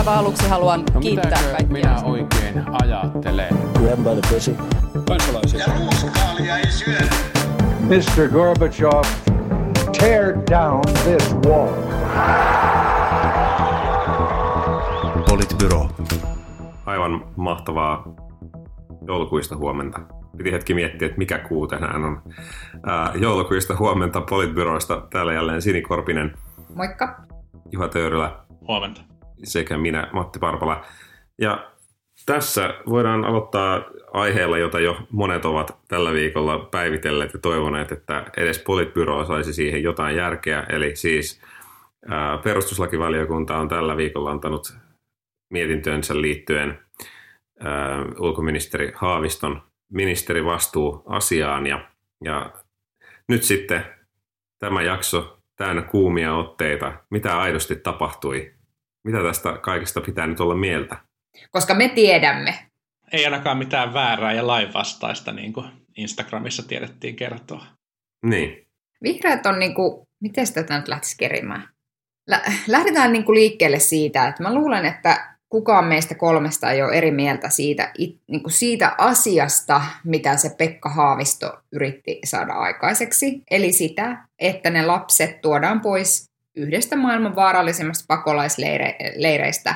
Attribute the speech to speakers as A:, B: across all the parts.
A: aivan aluksi haluan
B: No
A: kiittää kaikkia.
B: minä oikein ajattelen?
C: Grab by the pussy.
D: kansalaisia.
E: Ja ruuskaalia ei syödä.
F: Mr. Gorbachev, tear down this wall.
G: Politbyro.
H: Aivan mahtavaa joulukuista huomenta. Piti hetki miettiä, että mikä kuu tänään on. Ää, joulukuista huomenta Politbyroista. Täällä jälleen Sini Korpinen,
I: Moikka.
H: Juha Töyrylä
J: Huomenta.
H: Sekä minä, Matti Parpala. Ja tässä voidaan aloittaa aiheella, jota jo monet ovat tällä viikolla päivitelleet ja toivoneet, että edes Politbyro saisi siihen jotain järkeä. Eli siis ää, perustuslakivaliokunta on tällä viikolla antanut mietintönsä liittyen ää, ulkoministeri Haaviston ministerivastuu asiaan. Ja, ja nyt sitten tämä jakso täynnä kuumia otteita. Mitä aidosti tapahtui? Mitä tästä kaikesta pitää nyt olla mieltä?
I: Koska me tiedämme.
J: Ei ainakaan mitään väärää ja lainvastaista, niin kuin Instagramissa tiedettiin kertoa.
H: Niin.
I: Vihreät on niinku, miten tätä nyt lähtisi kerimään? Lä- Lähdetään niinku liikkeelle siitä, että mä luulen, että kukaan meistä kolmesta ei ole eri mieltä siitä, it, niinku siitä asiasta, mitä se Pekka Haavisto yritti saada aikaiseksi. Eli sitä, että ne lapset tuodaan pois yhdestä maailman vaarallisimmasta pakolaisleireistä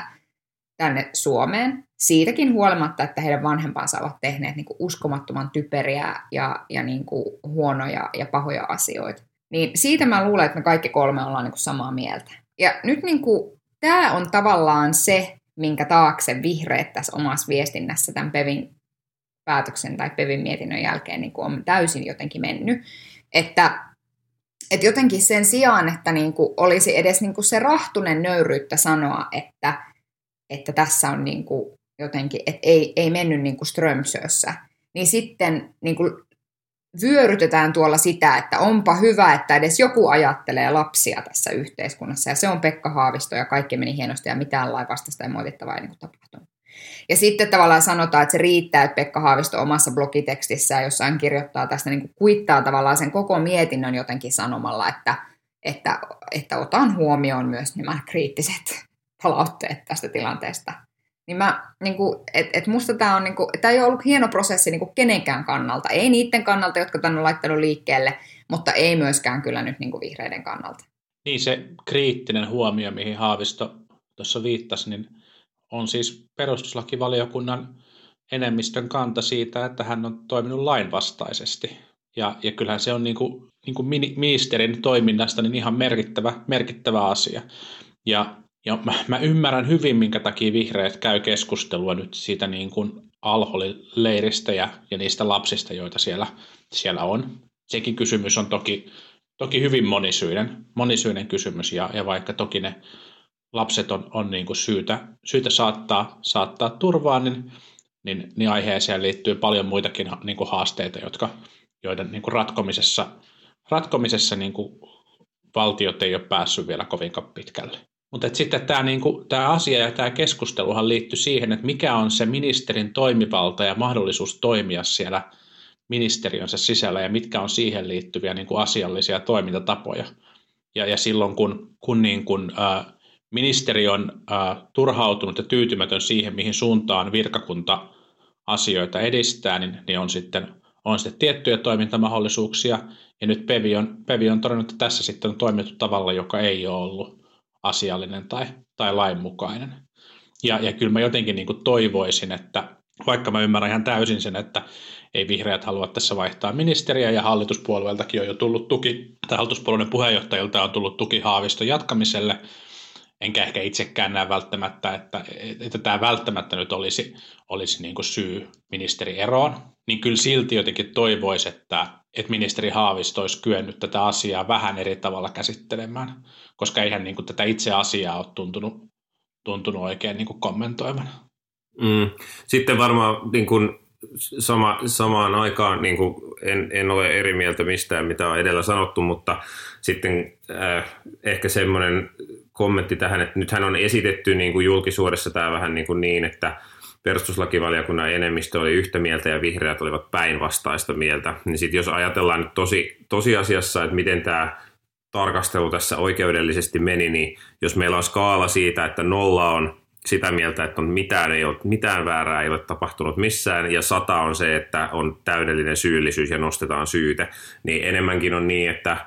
I: tänne Suomeen. Siitäkin huolimatta, että heidän vanhempansa ovat tehneet niin kuin uskomattoman typeriä ja, ja niin kuin huonoja ja pahoja asioita. Niin siitä mä luulen, että me kaikki kolme ollaan niin kuin samaa mieltä. Ja nyt niin kuin, tämä on tavallaan se, minkä taakse vihreät tässä omassa viestinnässä tämän Pevin päätöksen tai Pevin mietinnön jälkeen niin kuin on täysin jotenkin mennyt. Että että jotenkin sen sijaan, että niin kuin olisi edes niin kuin se rahtunen nöyryyttä sanoa, että, että tässä on niin kuin jotenkin, että ei, ei mennyt niin kuin Strömsössä, niin sitten niin kuin vyörytetään tuolla sitä, että onpa hyvä, että edes joku ajattelee lapsia tässä yhteiskunnassa, ja se on Pekka Haavisto, ja kaikki meni hienosti, ja mitään laivastasta ja moitittavaa ei niin tapahtunut. Ja sitten tavallaan sanotaan, että se riittää, että Pekka Haavisto omassa blogitekstissään jossain kirjoittaa tästä, niin kuin kuittaa tavallaan sen koko mietinnön jotenkin sanomalla, että, että, että otan huomioon myös nämä kriittiset palautteet tästä tilanteesta. Niin mä, niin kuin, et, et musta tämä on, niin kuin, tää ei ole ollut hieno prosessi niin kuin kenenkään kannalta. Ei niiden kannalta, jotka tänne on laittanut liikkeelle, mutta ei myöskään kyllä nyt niin kuin vihreiden kannalta.
J: Niin se kriittinen huomio, mihin Haavisto tuossa viittasi, niin on siis perustuslakivaliokunnan enemmistön kanta siitä, että hän on toiminut lainvastaisesti. Ja, ja kyllähän se on niin kuin, niin kuin ministerin toiminnasta niin ihan merkittävä, merkittävä asia. Ja, ja mä, mä ymmärrän hyvin, minkä takia vihreät käy keskustelua nyt siitä niin kuin alholileiristä ja, ja niistä lapsista, joita siellä, siellä on. Sekin kysymys on toki, toki hyvin monisyinen, monisyinen kysymys, ja, ja vaikka toki ne lapset on, on niin kuin syytä, syytä saattaa, saattaa turvaan, niin, niin, niin aiheeseen liittyy paljon muitakin niin kuin haasteita, jotka, joiden niin kuin ratkomisessa, ratkomisessa niin kuin valtiot ei ole päässyt vielä kovinkaan pitkälle. Mutta sitten tämä, niin kuin, tämä asia ja tämä keskusteluhan liittyy siihen, että mikä on se ministerin toimivalta ja mahdollisuus toimia siellä ministeriönsä sisällä ja mitkä on siihen liittyviä niin kuin asiallisia toimintatapoja. Ja, ja silloin kun, kun niin kuin, ää, ministeri on äh, turhautunut ja tyytymätön siihen, mihin suuntaan virkakunta asioita edistää, niin, niin on, sitten, on sitten tiettyjä toimintamahdollisuuksia. Ja nyt Pevi on, Pevi on todennut, että tässä sitten on toimittu tavalla, joka ei ole ollut asiallinen tai, tai lainmukainen. Ja, ja kyllä mä jotenkin niin kuin toivoisin, että vaikka mä ymmärrän ihan täysin sen, että ei vihreät halua tässä vaihtaa ministeriä ja hallituspuolueeltakin on jo tullut tuki, tai hallituspuolueiden puheenjohtajilta on tullut tuki Haaviston jatkamiselle, enkä ehkä itsekään näe välttämättä, että, että tämä välttämättä nyt olisi, olisi niin kuin syy ministeri eroon, niin kyllä silti jotenkin toivoisi, että, että ministeri Haavisto olisi kyennyt tätä asiaa vähän eri tavalla käsittelemään, koska eihän niin kuin tätä itse asiaa ole tuntunut, tuntunut oikein niin kuin kommentoimaan.
H: Mm. Sitten varmaan niin kuin sama, samaan aikaan niin kuin en, en ole eri mieltä mistään, mitä on edellä sanottu, mutta sitten äh, ehkä semmoinen kommentti tähän, että nythän on esitetty niin kuin julkisuudessa tämä vähän niin, kuin niin että perustuslakivaliokunnan enemmistö oli yhtä mieltä ja vihreät olivat päinvastaista mieltä. Niin sitten jos ajatellaan nyt tosi, tosiasiassa, että miten tämä tarkastelu tässä oikeudellisesti meni, niin jos meillä on skaala siitä, että nolla on sitä mieltä, että on mitään, ei ole, mitään väärää ei ole tapahtunut missään, ja sata on se, että on täydellinen syyllisyys ja nostetaan syyte, niin enemmänkin on niin, että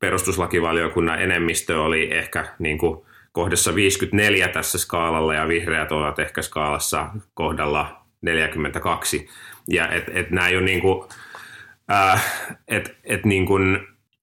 H: perustuslakivaliokunnan enemmistö oli ehkä niin kuin kohdassa 54 tässä skaalalla, ja vihreät ovat ehkä skaalassa kohdalla 42, ja et, et nämä ole niin kuin, äh, et, et niin kuin,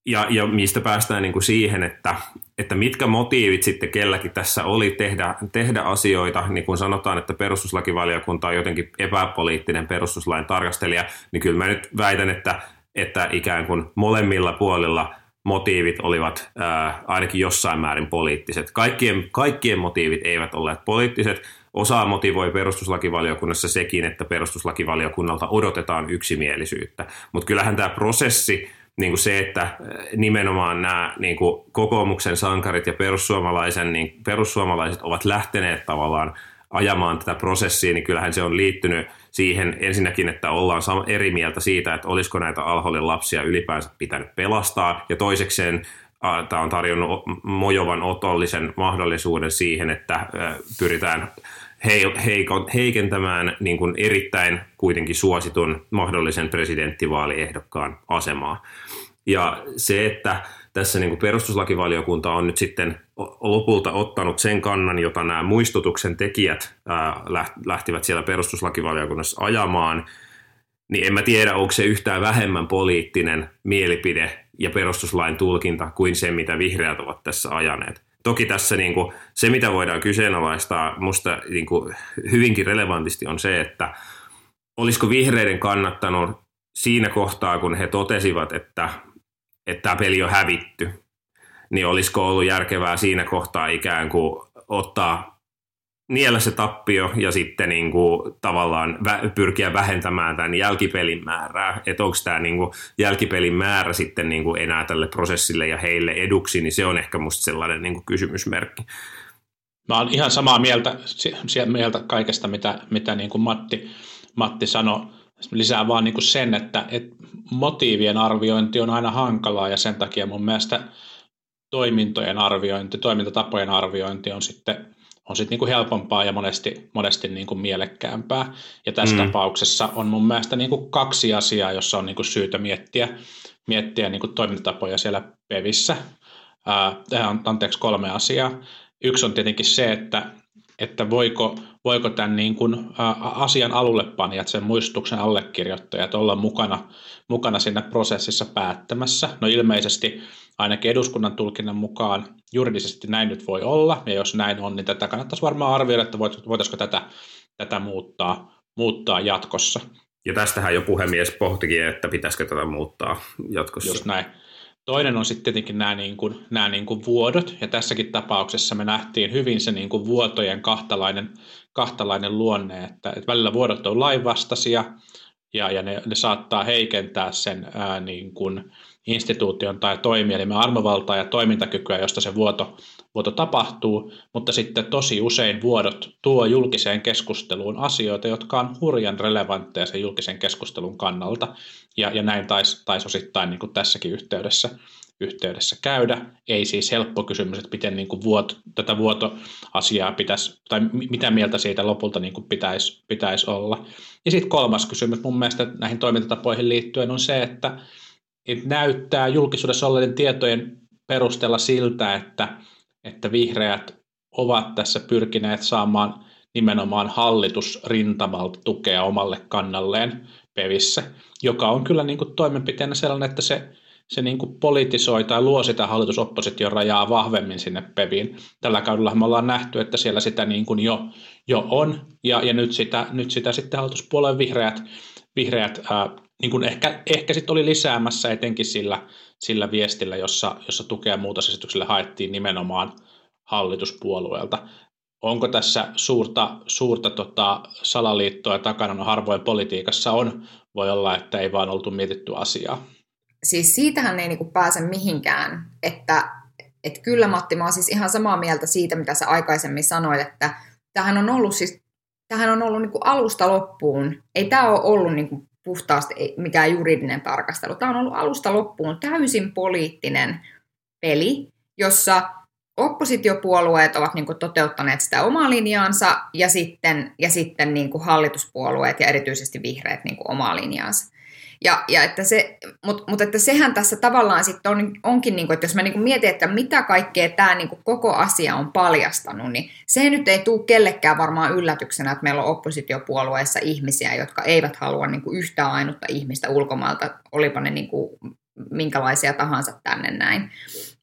H: ja, ja mistä päästään niin kuin siihen, että, että mitkä motiivit sitten kelläkin tässä oli tehdä, tehdä asioita, niin kun sanotaan, että perustuslakivaliokunta on jotenkin epäpoliittinen perustuslain tarkastelija, niin kyllä mä nyt väitän, että, että ikään kuin molemmilla puolilla motiivit olivat ää, ainakin jossain määrin poliittiset. Kaikkien, kaikkien motiivit eivät olleet poliittiset. Osaa motivoi perustuslakivaliokunnassa sekin, että perustuslakivaliokunnalta odotetaan yksimielisyyttä. Mutta kyllähän tämä prosessi niin kuin se, että nimenomaan nämä niin kuin kokoomuksen sankarit ja perussuomalaisen, niin perussuomalaiset ovat lähteneet tavallaan ajamaan tätä prosessia, niin kyllähän se on liittynyt siihen ensinnäkin, että ollaan eri mieltä siitä, että olisiko näitä alholin lapsia ylipäänsä pitänyt pelastaa, ja toisekseen tämä on tarjonnut mojovan otollisen mahdollisuuden siihen, että pyritään heikentämään niin kuin erittäin kuitenkin suositun mahdollisen presidenttivaaliehdokkaan asemaa. Ja se, että tässä niin kuin perustuslakivaliokunta on nyt sitten lopulta ottanut sen kannan, jota nämä muistutuksen tekijät lähtivät siellä perustuslakivaliokunnassa ajamaan, niin en mä tiedä, onko se yhtään vähemmän poliittinen mielipide ja perustuslain tulkinta kuin se, mitä vihreät ovat tässä ajaneet. Toki tässä niin kuin, se, mitä voidaan kyseenalaistaa musta niin hyvinkin relevantisti on se, että olisiko vihreiden kannattanut siinä kohtaa, kun he totesivat, että, että tämä peli on hävitty, niin olisiko ollut järkevää siinä kohtaa ikään kuin ottaa niellä se tappio ja sitten niin kuin tavallaan vä- pyrkiä vähentämään tämän jälkipelin määrää. Että onko tämä niin kuin jälkipelin määrä sitten niin kuin enää tälle prosessille ja heille eduksi, niin se on ehkä musta sellainen niin kuin kysymysmerkki.
J: Mä olen ihan samaa mieltä, mieltä kaikesta, mitä, mitä niin kuin Matti, Matti sanoi. Lisää vaan niin kuin sen, että, että motiivien arviointi on aina hankalaa ja sen takia mun mielestä toimintojen arviointi, toimintatapojen arviointi on sitten on sitten niinku helpompaa ja monesti, monesti niinku mielekkäämpää. Ja tässä mm. tapauksessa on mun mielestä niinku kaksi asiaa, jossa on niinku syytä miettiä, miettiä niinku toimintatapoja siellä PEVissä. On anteeksi kolme asiaa. Yksi on tietenkin se, että, että voiko, voiko tämän niin kuin, asian alullepanijat, sen muistutuksen allekirjoittajat olla mukana, mukana siinä prosessissa päättämässä. No ilmeisesti ainakin eduskunnan tulkinnan mukaan juridisesti näin nyt voi olla, ja jos näin on, niin tätä kannattaisi varmaan arvioida, että voitaisiinko tätä, tätä muuttaa, muuttaa jatkossa.
H: Ja tästähän jo puhemies pohtikin, että pitäisikö tätä muuttaa jatkossa.
J: Just näin. Toinen on sitten tietenkin nämä, niin kuin, nämä niin kuin vuodot, ja tässäkin tapauksessa me nähtiin hyvin se niin kuin vuotojen kahtalainen, kahtalainen luonne, että, että välillä vuodot on lainvastaisia, ja, ja ne, ne saattaa heikentää sen ää, niin kuin, instituution tai toimielimen armovaltaa ja toimintakykyä, josta se vuoto, vuoto tapahtuu, mutta sitten tosi usein vuodot tuo julkiseen keskusteluun asioita, jotka on hurjan relevantteja sen julkisen keskustelun kannalta, ja, ja näin taisi tais osittain niin kuin tässäkin yhteydessä, yhteydessä käydä. Ei siis helppo kysymys, että miten niin kuin vuot, tätä vuotoasiaa pitäisi, tai mitä mieltä siitä lopulta niin kuin pitäisi, pitäisi olla. Ja sitten kolmas kysymys mun mielestä näihin toimintatapoihin liittyen on se, että näyttää julkisuudessa olleiden tietojen perusteella siltä, että, että vihreät ovat tässä pyrkineet saamaan nimenomaan hallitusrintamalta tukea omalle kannalleen pevissä, joka on kyllä niin kuin toimenpiteenä sellainen, että se, se niin kuin politisoi tai luo sitä hallitusopposition rajaa vahvemmin sinne peviin. Tällä kaudella me ollaan nähty, että siellä sitä niin kuin jo, jo on, ja, ja nyt, sitä, nyt sitä sitten hallituspuolueen vihreät, vihreät ää, niin kuin ehkä, ehkä sitten oli lisäämässä etenkin sillä, sillä viestillä, jossa, jossa tukea muutosesitykselle haettiin nimenomaan hallituspuolueelta. Onko tässä suurta, suurta tota, salaliittoa takana? No harvoin politiikassa on. Voi olla, että ei vaan oltu mietitty asiaa.
I: Siis siitähän ei niinku pääse mihinkään, että et kyllä Matti, mä oon siis ihan samaa mieltä siitä, mitä sä aikaisemmin sanoit, että tähän on ollut siis tähän on ollut niinku alusta loppuun. Ei tämä ole ollut niinku puhtaasti mikään juridinen tarkastelu. Tämä on ollut alusta loppuun täysin poliittinen peli, jossa oppositiopuolueet ovat niin kuin toteuttaneet sitä omaa linjaansa ja sitten, ja sitten niin kuin hallituspuolueet ja erityisesti vihreät niin kuin omaa linjaansa. Ja, ja että se, mutta mut että sehän tässä tavallaan sitten on, onkin, niin kuin, että jos mä niin mietin, että mitä kaikkea tämä niin koko asia on paljastanut, niin se nyt ei tule kellekään varmaan yllätyksenä, että meillä on oppositiopuolueessa ihmisiä, jotka eivät halua niin yhtään ainutta ihmistä ulkomailta, olipa ne niin minkälaisia tahansa tänne näin.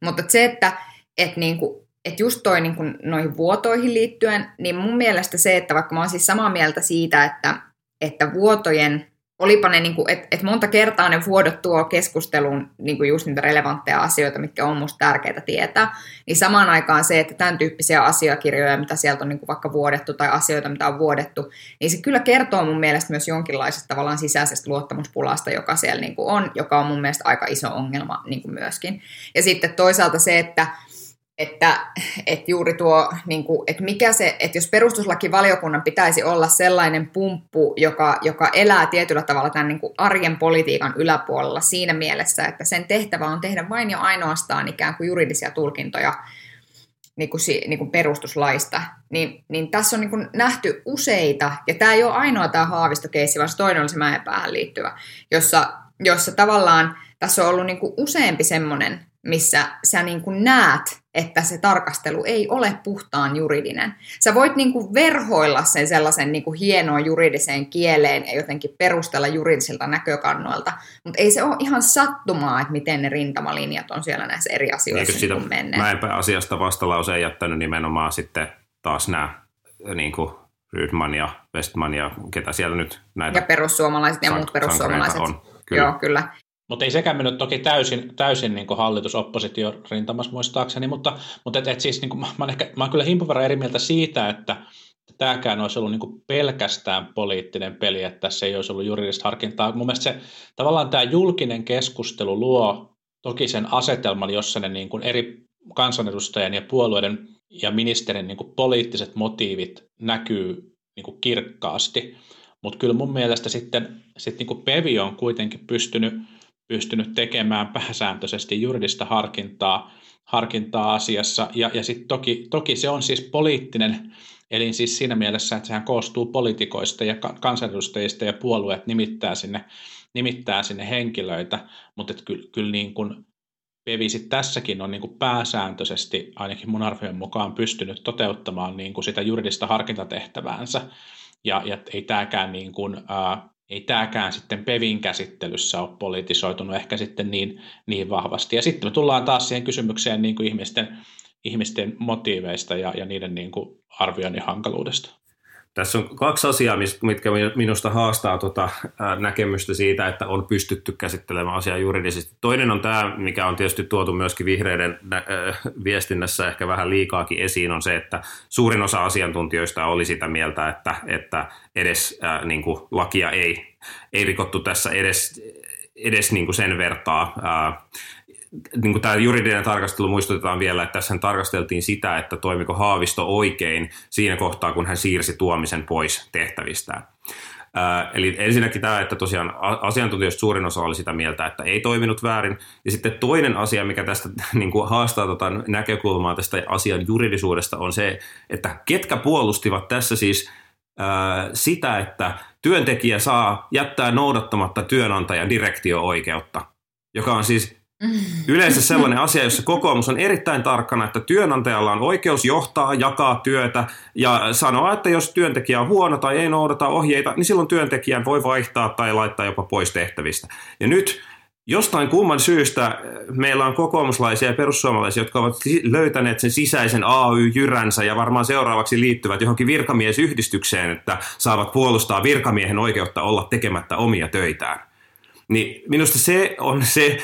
I: Mutta se, että et niin kuin, et just toi niin kuin noihin vuotoihin liittyen, niin mun mielestä se, että vaikka mä oon siis samaa mieltä siitä, että, että vuotojen olipa ne, niin että et monta kertaa ne vuodot tuo keskusteluun niin kuin just niitä relevantteja asioita, mitkä on musta tärkeää tietää, niin samaan aikaan se, että tämän tyyppisiä asiakirjoja, mitä sieltä on niin kuin vaikka vuodettu tai asioita, mitä on vuodettu, niin se kyllä kertoo mun mielestä myös jonkinlaisesta tavallaan sisäisestä luottamuspulasta, joka siellä niin kuin on, joka on mun mielestä aika iso ongelma niin kuin myöskin. Ja sitten toisaalta se, että että, että juuri tuo, niin kuin, että mikä se, että jos perustuslakivaliokunnan pitäisi olla sellainen pumppu, joka, joka elää tietyllä tavalla tämän niin kuin arjen politiikan yläpuolella siinä mielessä, että sen tehtävä on tehdä vain ja ainoastaan ikään kuin juridisia tulkintoja niin kuin, niin kuin perustuslaista, niin, niin tässä on niin kuin nähty useita, ja tämä ei ole ainoa tämä haavistokeissi, vaan se toinen oli se Mäenpäähän liittyvä, jossa, jossa tavallaan tässä on ollut niin kuin useampi semmoinen missä sä niin kuin näet, että se tarkastelu ei ole puhtaan juridinen. Sä voit niin kuin verhoilla sen sellaisen niin kuin hienoon juridiseen kieleen ja jotenkin perustella juridisilta näkökannoilta, mutta ei se ole ihan sattumaa, että miten ne rintamalinjat on siellä näissä eri asioissa
H: Eikö niin menneet. Mäenpää asiasta vastalauseen jättänyt nimenomaan sitten taas nämä niin kuin Rydman ja Westman ja ketä siellä nyt näitä...
I: Ja perussuomalaiset ja muut perussuomalaiset. On. Kyllä. Joo, kyllä.
J: Mutta ei sekään mennyt toki täysin, täysin niin hallitus-oppositio rintamassa muistaakseni, mutta, mutta et, et siis, niin kuin, mä, ehkä, mä kyllä himpun eri mieltä siitä, että tämäkään olisi ollut niin pelkästään poliittinen peli, että tässä ei olisi ollut juridista harkintaa. Mun mielestä se, tavallaan tämä julkinen keskustelu luo toki sen asetelman, jossa ne niin kuin eri kansanedustajien ja puolueiden ja ministerin niin kuin poliittiset motiivit näkyy niin kuin kirkkaasti. Mutta kyllä mun mielestä sitten sit niin kuin Pevi on kuitenkin pystynyt pystynyt tekemään pääsääntöisesti juridista harkintaa, harkintaa asiassa. Ja, ja sitten toki, toki se on siis poliittinen eli siis siinä mielessä, että sehän koostuu poliitikoista ja kansanedustajista ja puolueet nimittää sinne, nimittää sinne henkilöitä, mutta kyllä, kyllä niin kuin tässäkin on niin kuin pääsääntöisesti, ainakin mun arvion mukaan, pystynyt toteuttamaan niin kuin sitä juridista harkintatehtäväänsä. Ja, ja ei tämäkään niin kuin, ää, ei tämäkään sitten PEVin käsittelyssä ole politisoitunut ehkä sitten niin, niin vahvasti. Ja sitten me tullaan taas siihen kysymykseen niin kuin ihmisten, ihmisten motiiveista ja, ja niiden niin kuin arvioinnin hankaluudesta.
H: Tässä on kaksi asiaa, mitkä minusta haastaa tuota näkemystä siitä, että on pystytty käsittelemään asiaa juridisesti. Toinen on tämä, mikä on tietysti tuotu myöskin vihreiden viestinnässä ehkä vähän liikaakin esiin, on se, että suurin osa asiantuntijoista oli sitä mieltä, että, että edes äh, niin kuin lakia ei, ei rikottu tässä edes, edes niin kuin sen vertaa. Äh, niin kuin tämä juridinen tarkastelu muistutetaan vielä, että tässä tarkasteltiin sitä, että toimiko Haavisto oikein siinä kohtaa, kun hän siirsi tuomisen pois tehtävistään. Ää, eli ensinnäkin tämä, että tosiaan asiantuntijoista suurin osa oli sitä mieltä, että ei toiminut väärin. Ja sitten toinen asia, mikä tästä niin kuin haastaa tota näkökulmaa tästä asian juridisuudesta, on se, että ketkä puolustivat tässä siis sitä, että työntekijä saa jättää noudattamatta työnantajan direktio-oikeutta, joka on siis Yleensä sellainen asia, jossa kokoomus on erittäin tarkkana, että työnantajalla on oikeus johtaa, jakaa työtä ja sanoa, että jos työntekijä on huono tai ei noudata ohjeita, niin silloin työntekijän voi vaihtaa tai laittaa jopa pois tehtävistä. Ja nyt jostain kumman syystä meillä on kokoomuslaisia ja perussuomalaisia, jotka ovat löytäneet sen sisäisen AY-jyränsä ja varmaan seuraavaksi liittyvät johonkin virkamiesyhdistykseen, että saavat puolustaa virkamiehen oikeutta olla tekemättä omia töitään. Niin minusta se on se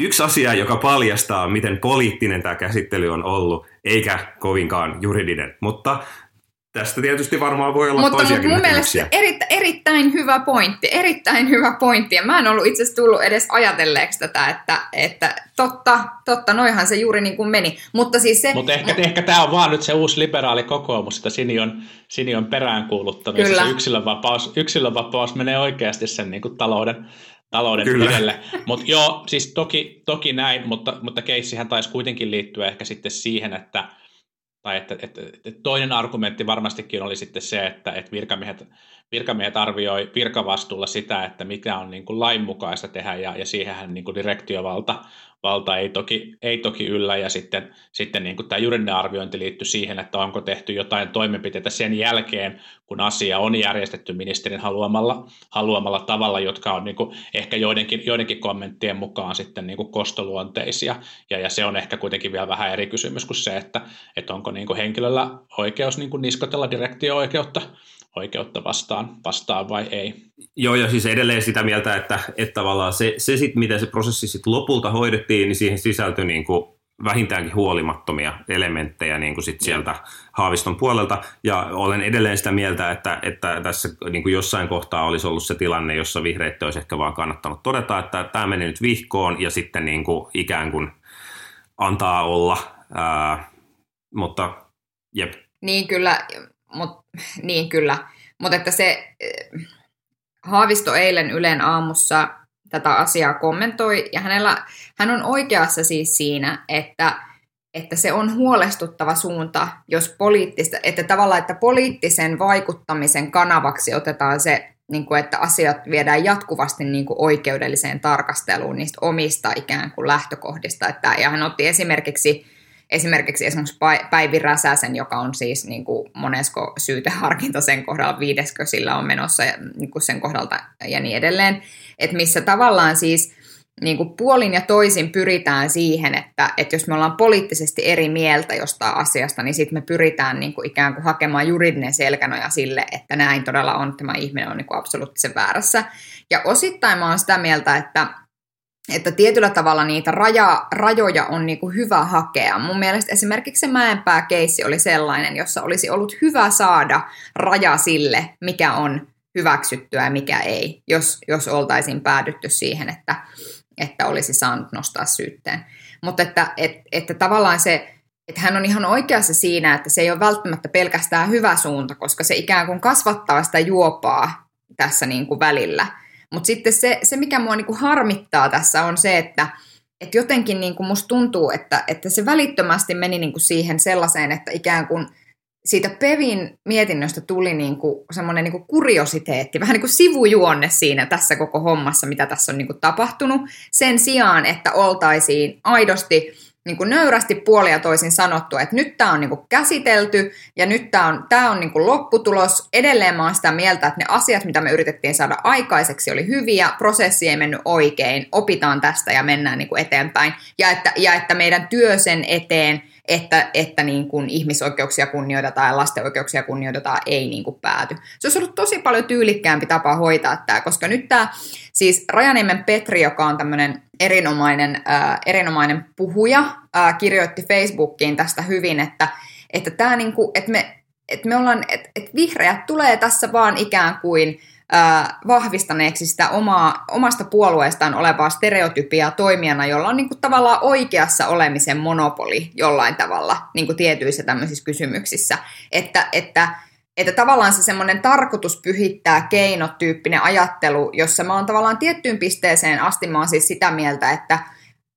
H: yksi asia, joka paljastaa, miten poliittinen tämä käsittely on ollut, eikä kovinkaan juridinen. Mutta tästä tietysti varmaan voi olla
I: mutta,
H: toisiakin
I: mutta mun mielestä eri, erittäin hyvä pointti, erittäin hyvä pointti. Ja mä en ollut itse asiassa tullut edes ajatelleeksi tätä, että, että totta, totta, noihan se juuri niin kuin meni. Mutta siis se...
J: Mutta ehkä, ehkä tämä on vaan nyt se uusi liberaali kokoomus, että Sini on, Sini on peräänkuuluttanut. Kyllä. Se yksilönvapaus, yksilönvapaus menee oikeasti sen niin kuin talouden, talouden Kyllä. edelle. Mutta joo, siis toki, toki näin, mutta, mutta keissihän taisi kuitenkin liittyä ehkä sitten siihen, että tai että, että, että toinen argumentti varmastikin oli sitten se, että, että virkamiehet, virkamiehet arvioi virkavastuulla sitä, että mikä on niin kuin lainmukaista tehdä, ja, ja siihenhän niin kuin direktiovalta valta ei toki, ei toki yllä, ja sitten, sitten niin kuin tämä juridinen arviointi liittyy siihen, että onko tehty jotain toimenpiteitä sen jälkeen, kun asia on järjestetty ministerin haluamalla, haluamalla tavalla, jotka on niin kuin ehkä joidenkin, joidenkin kommenttien mukaan sitten niin kuin kostoluonteisia, ja, ja se on ehkä kuitenkin vielä vähän eri kysymys kuin se, että, että onko niin kuin henkilöllä oikeus niin kuin niskotella direktio-oikeutta oikeutta vastaan, vastaan vai ei.
H: Joo, ja siis edelleen sitä mieltä, että, että tavallaan se, se sit, miten se prosessi sit lopulta hoidettiin, niin siihen sisältyi niin kuin vähintäänkin huolimattomia elementtejä niin kuin sit sieltä Haaviston puolelta. Ja olen edelleen sitä mieltä, että, että tässä niin kuin jossain kohtaa olisi ollut se tilanne, jossa vihreitä olisi ehkä vaan kannattanut todeta, että tämä meni nyt vihkoon ja sitten niin kuin ikään kuin antaa olla. Ää, mutta jep.
I: Niin kyllä, mut, niin kyllä. Mutta että se eh, Haavisto eilen Ylen aamussa tätä asiaa kommentoi, ja hänellä, hän on oikeassa siis siinä, että, että se on huolestuttava suunta, jos poliittista, että tavallaan, että poliittisen vaikuttamisen kanavaksi otetaan se, niin kuin, että asiat viedään jatkuvasti niin kuin oikeudelliseen tarkasteluun niistä omista ikään kuin lähtökohdista. Että, ja hän otti esimerkiksi esimerkiksi esimerkiksi Päivi Räsäsen, joka on siis niin kuin monesko syyteharkinta sen kohdalla, viideskö sillä on menossa ja, niin kuin sen kohdalta ja niin edelleen, että missä tavallaan siis niin kuin puolin ja toisin pyritään siihen, että, että jos me ollaan poliittisesti eri mieltä jostain asiasta, niin sitten me pyritään niin kuin ikään kuin hakemaan juridinen selkänoja sille, että näin todella on, tämä ihminen on niin kuin absoluuttisen väärässä. Ja osittain mä oon sitä mieltä, että että tietyllä tavalla niitä raja, rajoja on niin kuin hyvä hakea. Mun mielestä esimerkiksi se Mäenpää-keissi oli sellainen, jossa olisi ollut hyvä saada raja sille, mikä on hyväksyttyä ja mikä ei, jos, jos oltaisiin päädytty siihen, että, että olisi saanut nostaa syytteen. Mutta että, että, että tavallaan se, että hän on ihan oikeassa siinä, että se ei ole välttämättä pelkästään hyvä suunta, koska se ikään kuin kasvattaa sitä juopaa tässä niin kuin välillä – mutta sitten se, se, mikä mua niinku harmittaa tässä on se, että et jotenkin niinku musta tuntuu, että, että se välittömästi meni niinku siihen sellaiseen, että ikään kuin siitä Pevin mietinnöstä tuli niinku semmoinen niinku kuriositeetti, vähän niin kuin sivujuonne siinä tässä koko hommassa, mitä tässä on niinku tapahtunut, sen sijaan, että oltaisiin aidosti niin kuin nöyrästi puolia toisin sanottu, että nyt tämä on niin kuin käsitelty ja nyt tämä on, tämä on niin kuin lopputulos. Edelleen mä oon sitä mieltä, että ne asiat, mitä me yritettiin saada aikaiseksi, oli hyviä, prosessi ei mennyt oikein, opitaan tästä ja mennään niin kuin eteenpäin. Ja että, ja että meidän työ sen eteen – että, että niin kuin ihmisoikeuksia kunnioitetaan ja lasten oikeuksia kunnioitetaan, ei niin kuin pääty. Se olisi ollut tosi paljon tyylikkäämpi tapa hoitaa tämä, koska nyt tämä, siis Rajaniemen Petri, joka on tämmöinen erinomainen, äh, erinomainen puhuja, äh, kirjoitti Facebookiin tästä hyvin, että, että, tämä niin kuin, että me, että me ollaan, että, että vihreät tulee tässä vaan ikään kuin vahvistaneeksi sitä omaa, omasta puolueestaan olevaa stereotypiaa toimijana, jolla on niin kuin, tavallaan oikeassa olemisen monopoli jollain tavalla niin kuin tietyissä tämmöisissä kysymyksissä. Että, että, että tavallaan se semmoinen tarkoitus pyhittää keinotyyppinen ajattelu, jossa mä oon tavallaan tiettyyn pisteeseen asti, mä oon siis sitä mieltä, että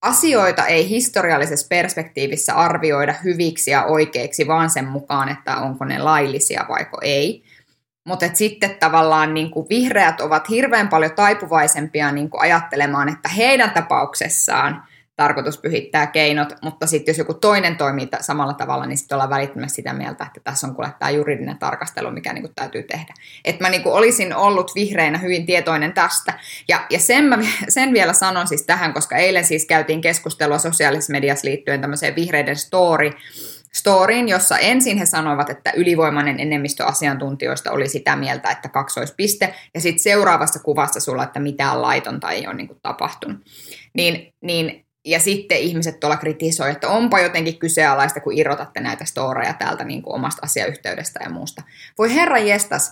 I: asioita ei historiallisessa perspektiivissä arvioida hyviksi ja oikeiksi, vaan sen mukaan, että onko ne laillisia vaiko ei. Mutta sitten tavallaan niin kuin vihreät ovat hirveän paljon taipuvaisempia niin kuin ajattelemaan, että heidän tapauksessaan tarkoitus pyhittää keinot, mutta sitten jos joku toinen toimii samalla tavalla, niin sitten ollaan välittömästi sitä mieltä, että tässä on kuule tämä juridinen tarkastelu, mikä niin kuin täytyy tehdä. Että mä niin kuin olisin ollut vihreinä hyvin tietoinen tästä. Ja, ja sen, mä, sen vielä sanon siis tähän, koska eilen siis käytiin keskustelua sosiaalisessa mediassa liittyen tämmöiseen vihreiden story, storyin, jossa ensin he sanoivat, että ylivoimainen enemmistö asiantuntijoista oli sitä mieltä, että kaksoispiste, ja sitten seuraavassa kuvassa sulla, että mitään laitonta ei ole niin kuin tapahtunut. Niin, niin, ja sitten ihmiset tuolla kritisoivat, että onpa jotenkin kyseenalaista, kun irrotatte näitä storeja täältä niin kuin omasta asiayhteydestä ja muusta. Voi herra jestas,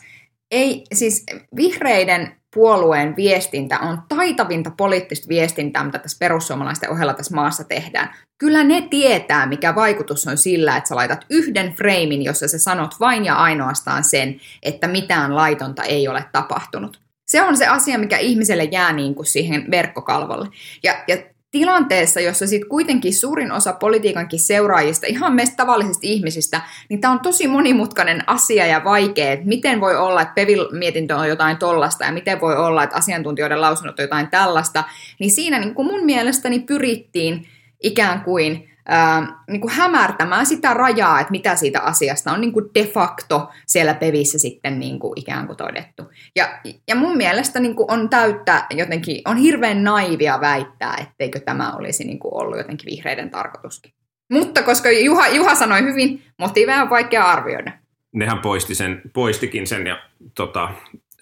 I: ei, siis vihreiden puolueen viestintä on taitavinta poliittista viestintää, mitä tässä perussuomalaisten ohella tässä maassa tehdään. Kyllä ne tietää, mikä vaikutus on sillä, että sä laitat yhden freimin, jossa sä sanot vain ja ainoastaan sen, että mitään laitonta ei ole tapahtunut. Se on se asia, mikä ihmiselle jää niin kuin siihen verkkokalvolle. Ja, ja tilanteessa, jossa sitten kuitenkin suurin osa politiikankin seuraajista, ihan meistä tavallisista ihmisistä, niin tämä on tosi monimutkainen asia ja vaikea, että miten voi olla, että PEVIL-mietintö on jotain tollasta ja miten voi olla, että asiantuntijoiden lausunnot on jotain tällaista, niin siinä niin kuin mun mielestäni pyrittiin ikään kuin ää, niin kuin hämärtämään sitä rajaa, että mitä siitä asiasta on niin kuin de facto siellä pevissä sitten niin kuin ikään kuin todettu. Ja, ja mun mielestä niin kuin on täyttä jotenkin, on hirveän naivia väittää, etteikö tämä olisi niin kuin ollut jotenkin vihreiden tarkoituskin. Mutta koska Juha, Juha sanoi hyvin, motiiveja on vaikea arvioida.
H: Nehän poisti sen, poistikin sen ja tota,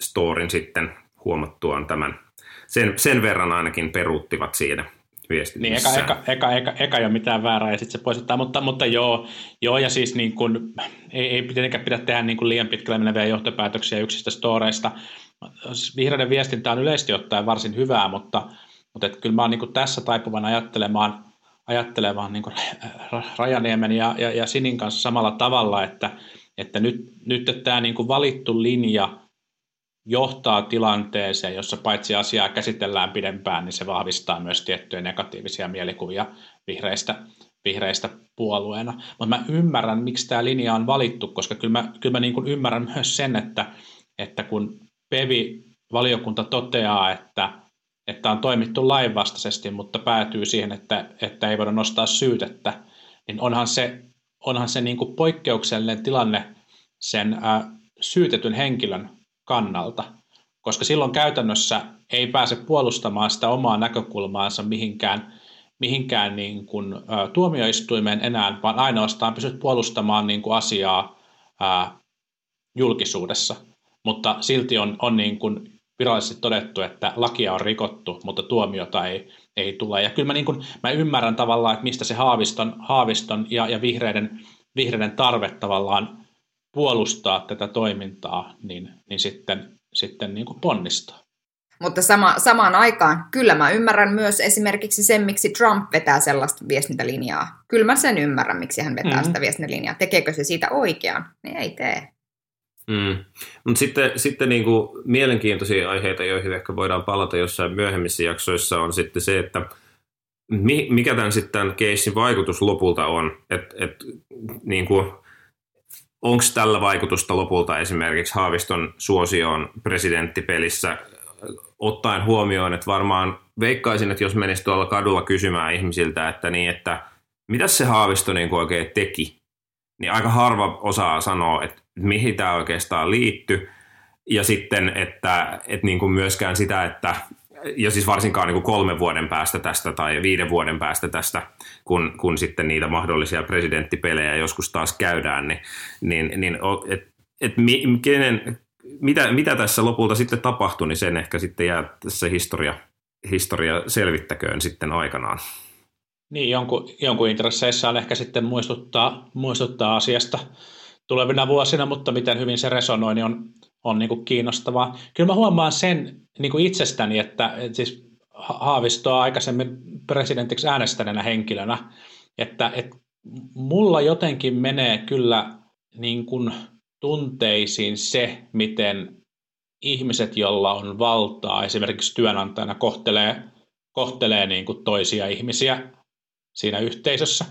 H: storin sitten huomattuaan tämän. Sen, sen verran ainakin peruuttivat siinä viestit
J: Niin, eka, eka, eka, eka, eka ei ole mitään väärää ja sitten se poistetaan, mutta, mutta joo, joo, ja siis niin kun, ei, ei tietenkään pidä tehdä niin kuin liian pitkälle meneviä johtopäätöksiä yksistä storeista. Vihreiden viestintä on yleisesti ottaen varsin hyvää, mutta, mutta et kyllä mä oon niin tässä taipuvan ajattelemaan, ajattelemaan niin Rajaniemen ja, ja, ja Sinin kanssa samalla tavalla, että, että nyt, nyt tämä niin valittu linja – johtaa tilanteeseen, jossa paitsi asiaa käsitellään pidempään, niin se vahvistaa myös tiettyjä negatiivisia mielikuvia vihreistä, vihreistä puolueena. Mutta mä ymmärrän, miksi tämä linja on valittu, koska kyllä mä, kyllä mä niin kuin ymmärrän myös sen, että, että kun PEVI-valiokunta toteaa, että, että on toimittu lainvastaisesti, mutta päätyy siihen, että, että ei voida nostaa syytettä, niin onhan se, onhan se niin kuin poikkeuksellinen tilanne sen ä, syytetyn henkilön kannalta, koska silloin käytännössä ei pääse puolustamaan sitä omaa näkökulmaansa mihinkään, mihinkään niin kuin, ä, tuomioistuimeen enää, vaan ainoastaan pysyt puolustamaan niin kuin asiaa ä, julkisuudessa. Mutta silti on, on niin kuin virallisesti todettu, että lakia on rikottu, mutta tuomiota ei, ei tule. Ja kyllä mä, niin kuin, mä ymmärrän tavallaan, että mistä se Haaviston, Haaviston ja, ja vihreiden, vihreiden tarve tavallaan puolustaa tätä toimintaa, niin, niin sitten, sitten niin kuin ponnistaa.
I: Mutta sama, samaan aikaan, kyllä mä ymmärrän myös esimerkiksi sen, miksi Trump vetää sellaista viestintälinjaa. Kyllä mä sen ymmärrän, miksi hän vetää mm-hmm. sitä viestintälinjaa. Tekeekö se siitä oikean? Niin ei tee.
H: Mm. Mutta sitten, sitten niin kuin mielenkiintoisia aiheita, joihin ehkä voidaan palata jossain myöhemmissä jaksoissa, on sitten se, että mikä tämän sitten tämän keissin vaikutus lopulta on. Että et, niin kuin, onko tällä vaikutusta lopulta esimerkiksi Haaviston suosioon presidenttipelissä, ottaen huomioon, että varmaan veikkaisin, että jos menisi tuolla kadulla kysymään ihmisiltä, että niin, että mitä se Haavisto niin kuin oikein teki, niin aika harva osaa sanoa, että mihin tämä oikeastaan liittyy, ja sitten, että, että niin kuin myöskään sitä, että ja siis varsinkaan niin kuin kolmen vuoden päästä tästä tai viiden vuoden päästä tästä, kun, kun sitten niitä mahdollisia presidenttipelejä joskus taas käydään, niin, niin, niin et, et kenen, mitä, mitä tässä lopulta sitten tapahtui, niin sen ehkä sitten jää tässä historia, historia selvittäköön sitten aikanaan.
J: Niin, jonkun, jonkun intresseissä on ehkä sitten muistuttaa, muistuttaa asiasta tulevina vuosina, mutta miten hyvin se resonoi, niin on, on niin kuin kiinnostavaa. Kyllä mä huomaan sen niin kuin itsestäni, että, että siis Haavistoa aikaisemmin presidentiksi äänestäneenä henkilönä, että, että mulla jotenkin menee kyllä niin kuin tunteisiin se, miten ihmiset, joilla on valtaa, esimerkiksi työnantajana, kohtelee, kohtelee niin kuin toisia ihmisiä siinä yhteisössä.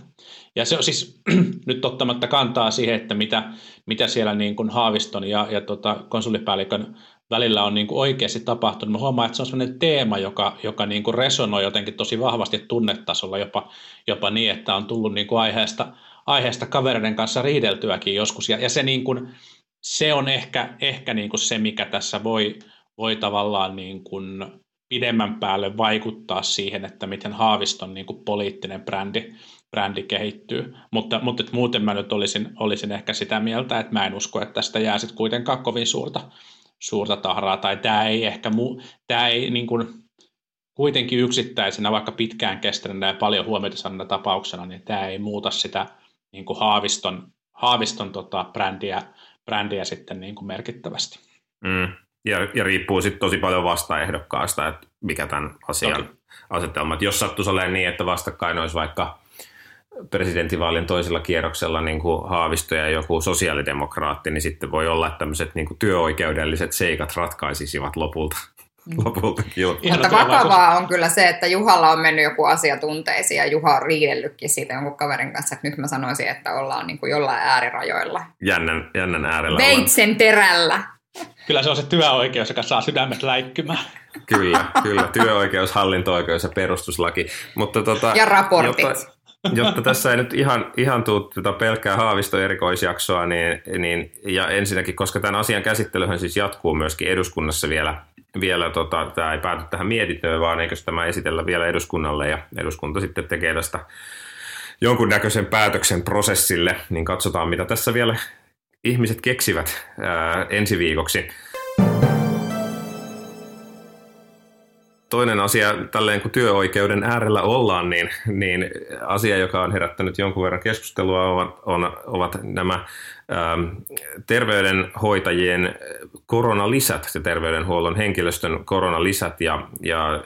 J: Ja se on siis nyt ottamatta kantaa siihen, että mitä, mitä siellä niin kuin Haaviston ja, ja tota konsulipäällikön välillä on niin kuin oikeasti tapahtunut. Mä huomaan, että se on sellainen teema, joka, joka niin kuin resonoi jotenkin tosi vahvasti tunnetasolla, jopa, jopa niin, että on tullut niin kuin aiheesta, aiheesta kavereiden kanssa riideltyäkin joskus. Ja, ja se, niin kuin, se on ehkä, ehkä niin kuin se, mikä tässä voi, voi tavallaan niin kuin pidemmän päälle vaikuttaa siihen, että miten Haaviston niin kuin poliittinen brändi, brändi kehittyy. Mutta, mutta muuten mä nyt olisin, olisin ehkä sitä mieltä, että mä en usko, että tästä jää sitten kuitenkaan kovin suurta, suurta tahraa, tai tämä ei ehkä, mu, tämä ei niin kuin, kuitenkin yksittäisenä, vaikka pitkään kestäneenä ja paljon huomiota saanut tapauksena, niin tämä ei muuta sitä niin kuin Haaviston, Haaviston tota, brändiä, brändiä sitten niin kuin merkittävästi.
H: Mm. Ja, ja riippuu sitten tosi paljon vastaehdokkaasta, että mikä tämän asian Toki. asetelma. Että jos sattuisi olemaan niin, että vastakkain olisi vaikka presidentinvaalien toisella kierroksella niin kuin Haavisto ja joku sosiaalidemokraatti, niin sitten voi olla, että tämmöiset niin kuin työoikeudelliset seikat ratkaisisivat lopulta. Mm. lopulta
I: Mutta vakavaa on kyllä se, että Juhalla on mennyt joku asia tunteisiin ja Juha on riidellytkin siitä jonkun kaverin kanssa, että nyt mä sanoisin, että ollaan niin kuin jollain äärirajoilla.
H: Jännän, jännän äärellä.
I: Veitsen terällä.
J: Kyllä se on se työoikeus, joka saa sydämet läikkymään.
H: Kyllä, kyllä. Työoikeus, hallinto-oikeus ja perustuslaki. Mutta tota,
I: ja raportit.
H: Jotta, jotta tässä ei nyt ihan, ihan tule tota pelkkää haavisto erikoisjaksoa, niin, niin, ja ensinnäkin, koska tämän asian käsittelyhän siis jatkuu myöskin eduskunnassa vielä, vielä tota, tämä ei pääty tähän mietintöön, vaan eikö tämä esitellä vielä eduskunnalle, ja eduskunta sitten tekee tästä jonkunnäköisen päätöksen prosessille, niin katsotaan mitä tässä vielä ihmiset keksivät ää, ensi viikoksi. Toinen asia, tälleen kun työoikeuden äärellä ollaan, niin, niin asia, joka on herättänyt jonkun verran keskustelua, ovat, on, ovat nämä ähm, terveydenhoitajien koronalisät ja terveydenhuollon henkilöstön koronalisät. Ja, ja äh,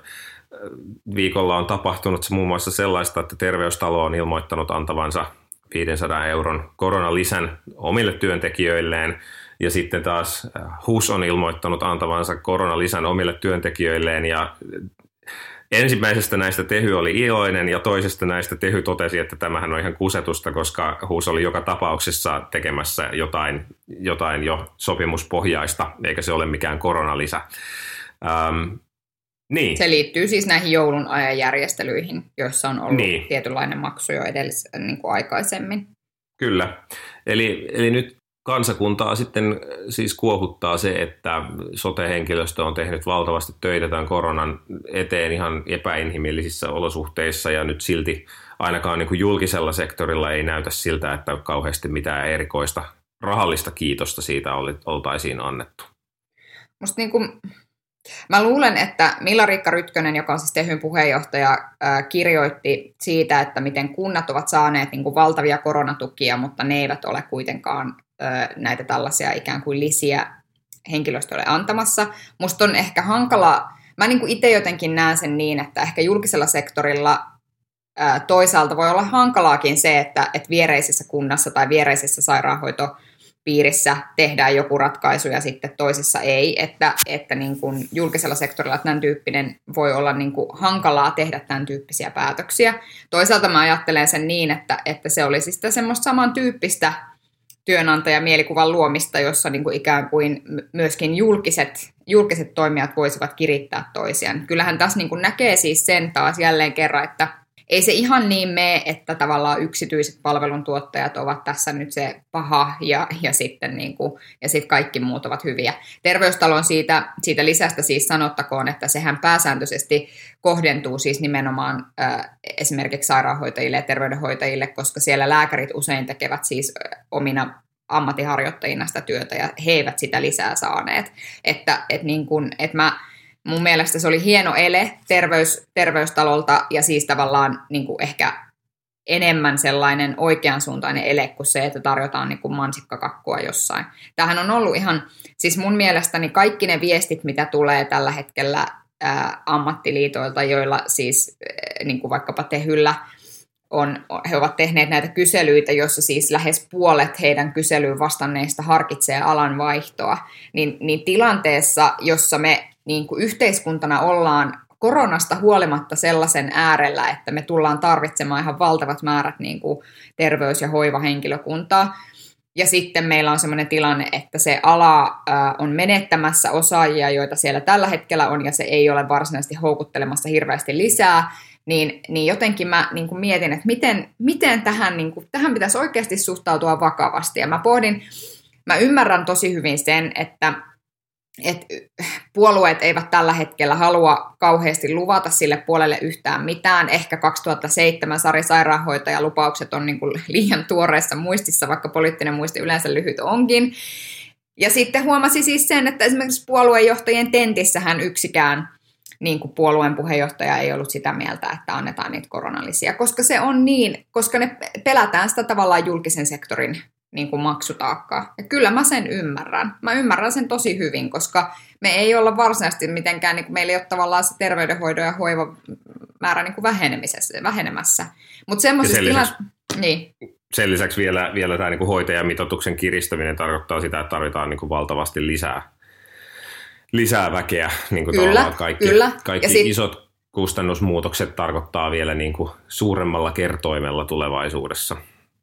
H: viikolla on tapahtunut muun muassa sellaista, että terveystalo on ilmoittanut antavansa 500 euron koronalisän omille työntekijöilleen – ja sitten taas äh, HUS on ilmoittanut antavansa koronalisän omille työntekijöilleen ja ensimmäisestä näistä Tehy oli iloinen ja toisesta näistä Tehy totesi, että tämähän on ihan kusetusta, koska HUS oli joka tapauksessa tekemässä jotain, jotain jo sopimuspohjaista, eikä se ole mikään koronalisä. Ähm, niin.
I: Se liittyy siis näihin joulun ajan järjestelyihin, joissa on ollut niin. tietynlainen maksu jo edellis, niin kuin aikaisemmin.
H: Kyllä. Eli, eli nyt kansakuntaa sitten äh, siis kuohuttaa se, että sote-henkilöstö on tehnyt valtavasti töitä tämän koronan eteen ihan epäinhimillisissä olosuhteissa ja nyt silti ainakaan niin kuin julkisella sektorilla ei näytä siltä, että kauheasti mitään erikoista rahallista kiitosta siitä oltaisiin annettu.
I: Musta niin kuin, mä luulen, että Milla-Riikka Rytkönen, joka on siis Tehyn puheenjohtaja, kirjoitti siitä, että miten kunnat ovat saaneet niin kuin valtavia koronatukia, mutta ne eivät ole kuitenkaan näitä tällaisia ikään kuin lisiä henkilöstölle antamassa. Musta on ehkä hankala, mä niin kuin itse jotenkin näen sen niin, että ehkä julkisella sektorilla toisaalta voi olla hankalaakin se, että, että viereisessä kunnassa tai viereisessä sairaanhoitopiirissä tehdään joku ratkaisu ja sitten toisessa ei, että, että niin kuin julkisella sektorilla tämän tyyppinen voi olla niin kuin hankalaa tehdä tämän tyyppisiä päätöksiä. Toisaalta mä ajattelen sen niin, että, että se olisi sitä semmoista samantyyppistä työnantajamielikuvan luomista, jossa niin kuin ikään kuin myöskin julkiset, julkiset toimijat voisivat kirittää toisiaan. Kyllähän tässä niin kuin näkee siis sen taas jälleen kerran, että ei se ihan niin mene, että tavallaan yksityiset palveluntuottajat ovat tässä nyt se paha ja, ja, sitten niin kuin, ja sitten kaikki muut ovat hyviä. Terveystalon siitä, siitä lisästä siis sanottakoon, että sehän pääsääntöisesti kohdentuu siis nimenomaan äh, esimerkiksi sairaanhoitajille ja terveydenhoitajille, koska siellä lääkärit usein tekevät siis omina ammattiharjoittajina sitä työtä ja he eivät sitä lisää saaneet. Että, et niin kun, et mä, mun mielestä se oli hieno ele terveys, terveystalolta ja siis tavallaan niin kuin ehkä enemmän sellainen oikeansuuntainen ele kuin se, että tarjotaan niin kuin mansikkakakkua jossain. Tähän on ollut ihan, siis mun mielestäni kaikki ne viestit, mitä tulee tällä hetkellä ää, ammattiliitoilta, joilla siis ää, niin kuin vaikkapa Tehyllä on, he ovat tehneet näitä kyselyitä, jossa siis lähes puolet heidän kyselyyn vastanneista harkitsee alan vaihtoa, niin, niin tilanteessa, jossa me niin kuin yhteiskuntana ollaan koronasta huolimatta sellaisen äärellä, että me tullaan tarvitsemaan ihan valtavat määrät niin kuin terveys- ja hoivahenkilökuntaa, ja sitten meillä on sellainen tilanne, että se ala on menettämässä osaajia, joita siellä tällä hetkellä on, ja se ei ole varsinaisesti houkuttelemassa hirveästi lisää, niin, niin jotenkin mä niin kuin mietin, että miten, miten tähän, niin kuin, tähän pitäisi oikeasti suhtautua vakavasti. Ja mä pohdin, mä ymmärrän tosi hyvin sen, että, että puolueet eivät tällä hetkellä halua kauheasti luvata sille puolelle yhtään mitään. Ehkä 2007 Sari Sairaanhoitaja lupaukset on niin kuin liian tuoreessa muistissa, vaikka poliittinen muisti yleensä lyhyt onkin. Ja sitten huomasi siis sen, että esimerkiksi puoluejohtajien tentissähän yksikään niin kuin puolueen puheenjohtaja ei ollut sitä mieltä, että annetaan niitä koronalisia, koska se on niin, koska ne pelätään sitä tavallaan julkisen sektorin niin kuin maksutaakkaa. Ja kyllä mä sen ymmärrän. Mä ymmärrän sen tosi hyvin, koska me ei olla varsinaisesti mitenkään, niin kuin meillä ei ole tavallaan se terveydenhoidon ja hoiva määrä niin kuin vähenemässä. Mutta semmoisessa
H: tilanteessa...
I: Niin.
H: Sen lisäksi vielä, vielä tämä niin kuin hoitajamitoituksen kiristäminen tarkoittaa sitä, että tarvitaan niin kuin valtavasti lisää, lisää väkeä. Niin kuin
I: Kyllä,
H: kaikki,
I: kyllä.
H: kaikki
I: Ja sit-
H: isot kustannusmuutokset tarkoittaa vielä niin kuin suuremmalla kertoimella tulevaisuudessa.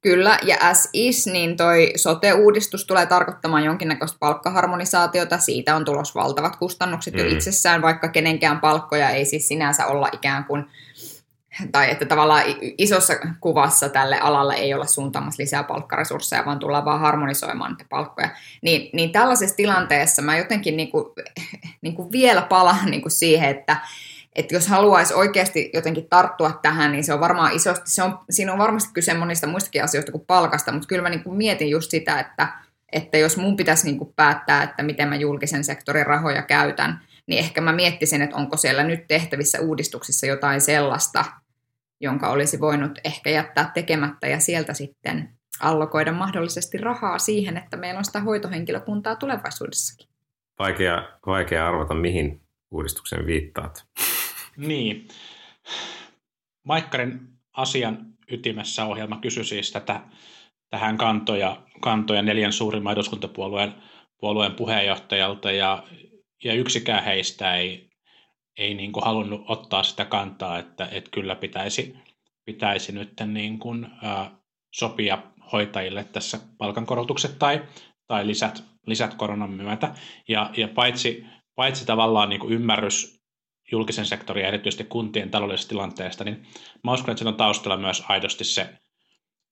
I: Kyllä, ja as is, niin toi sote-uudistus tulee tarkoittamaan jonkinnäköistä palkkaharmonisaatiota. Siitä on tulos valtavat kustannukset mm. jo itsessään, vaikka kenenkään palkkoja ei siis sinänsä olla ikään kuin, tai että tavallaan isossa kuvassa tälle alalle ei olla suuntaamassa lisää palkkaresursseja, vaan tullaan vaan harmonisoimaan niitä palkkoja. Niin, niin tällaisessa tilanteessa mä jotenkin niin kuin, niin kuin vielä palaan niin kuin siihen, että, että jos haluaisi oikeasti jotenkin tarttua tähän, niin se on varmaan isosti, se on, siinä on varmasti kyse monista muistakin asioista kuin palkasta, mutta kyllä mä niin kuin mietin just sitä, että, että jos mun pitäisi niin kuin päättää, että miten mä julkisen sektorin rahoja käytän, niin ehkä mä miettisin, että onko siellä nyt tehtävissä uudistuksissa jotain sellaista, jonka olisi voinut ehkä jättää tekemättä ja sieltä sitten allokoida mahdollisesti rahaa siihen, että meillä on sitä hoitohenkilökuntaa tulevaisuudessakin.
H: Vaikea, vaikea arvata, mihin uudistuksen viittaat.
J: Niin. Maikkarin asian ytimessä ohjelma kysyi siis tätä, tähän kantoja, kantoja neljän suurimman eduskuntapuolueen puolueen puheenjohtajalta ja, ja yksikään heistä ei, ei niin kuin halunnut ottaa sitä kantaa, että, että kyllä pitäisi, pitäisi nyt niin kuin, ää, sopia hoitajille tässä palkankorotukset tai, tai lisät, lisät koronan myötä. Ja, ja paitsi, paitsi tavallaan niin kuin ymmärrys julkisen sektorin ja erityisesti kuntien taloudellisesta tilanteesta, niin mä uskon, että on taustalla myös aidosti se,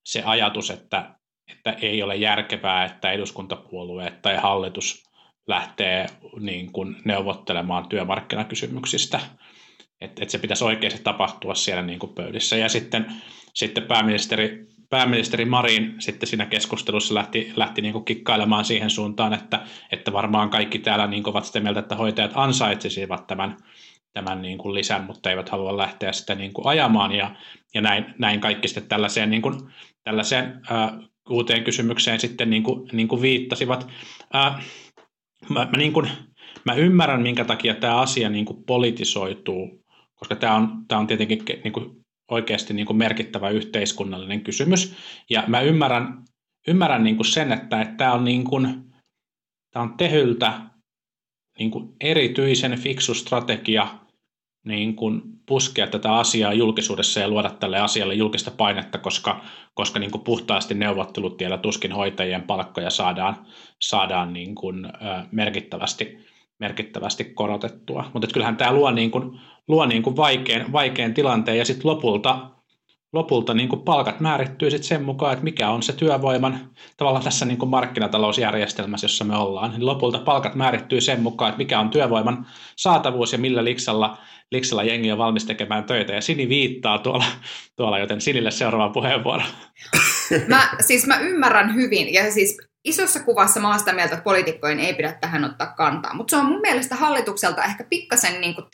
J: se ajatus, että, että ei ole järkevää, että eduskuntapuolueet tai hallitus lähtee niin kuin neuvottelemaan työmarkkinakysymyksistä. Että et se pitäisi oikeasti tapahtua siellä niin kuin pöydissä. Ja sitten, sitten pääministeri, pääministeri Marin sitten siinä keskustelussa lähti, lähti niin kuin kikkailemaan siihen suuntaan, että, että varmaan kaikki täällä niin kuin ovat sitä mieltä, että hoitajat ansaitsisivat tämän, tämän niin kuin lisän, mutta eivät halua lähteä sitä niin kuin ajamaan. Ja, ja näin, näin kaikki sitten tällaiseen, niin kuin, tällaiseen ää, uuteen kysymykseen sitten niin kuin, niin kuin viittasivat. Ää, mä, mä, niin kuin, mä ymmärrän, minkä takia tämä asia niin kuin politisoituu, koska tämä on, tämä on tietenkin niin kuin oikeasti niin kuin merkittävä yhteiskunnallinen kysymys. Ja mä ymmärrän, ymmärrän niin kuin sen, että, että tämä on, niin kuin, tämä on tehyltä niin kuin erityisen fiksu strategia niin kuin puskea tätä asiaa julkisuudessa ja luoda tälle asialle julkista painetta, koska, koska niin kuin puhtaasti neuvottelutiellä tuskin hoitajien palkkoja saadaan, saadaan niin kuin, merkittävästi, merkittävästi korotettua. Mutta kyllähän tämä luo, niin kuin, luo niin kuin vaikean, vaikean tilanteen ja sitten lopulta, lopulta niin kuin palkat määrittyy sit sen mukaan, että mikä on se työvoiman, tavallaan tässä niin kuin markkinatalousjärjestelmässä, jossa me ollaan, niin lopulta palkat määrittyy sen mukaan, että mikä on työvoiman saatavuus ja millä liksalla, liksalla jengi on valmis tekemään töitä. Ja Sini viittaa tuolla, tuolla joten Sinille seuraava puheenvuoro.
I: Mä, siis mä ymmärrän hyvin, ja siis isossa kuvassa mä oon sitä mieltä, että poliitikkojen ei pidä tähän ottaa kantaa. Mutta se on mun mielestä hallitukselta ehkä pikkasen, niin kuin,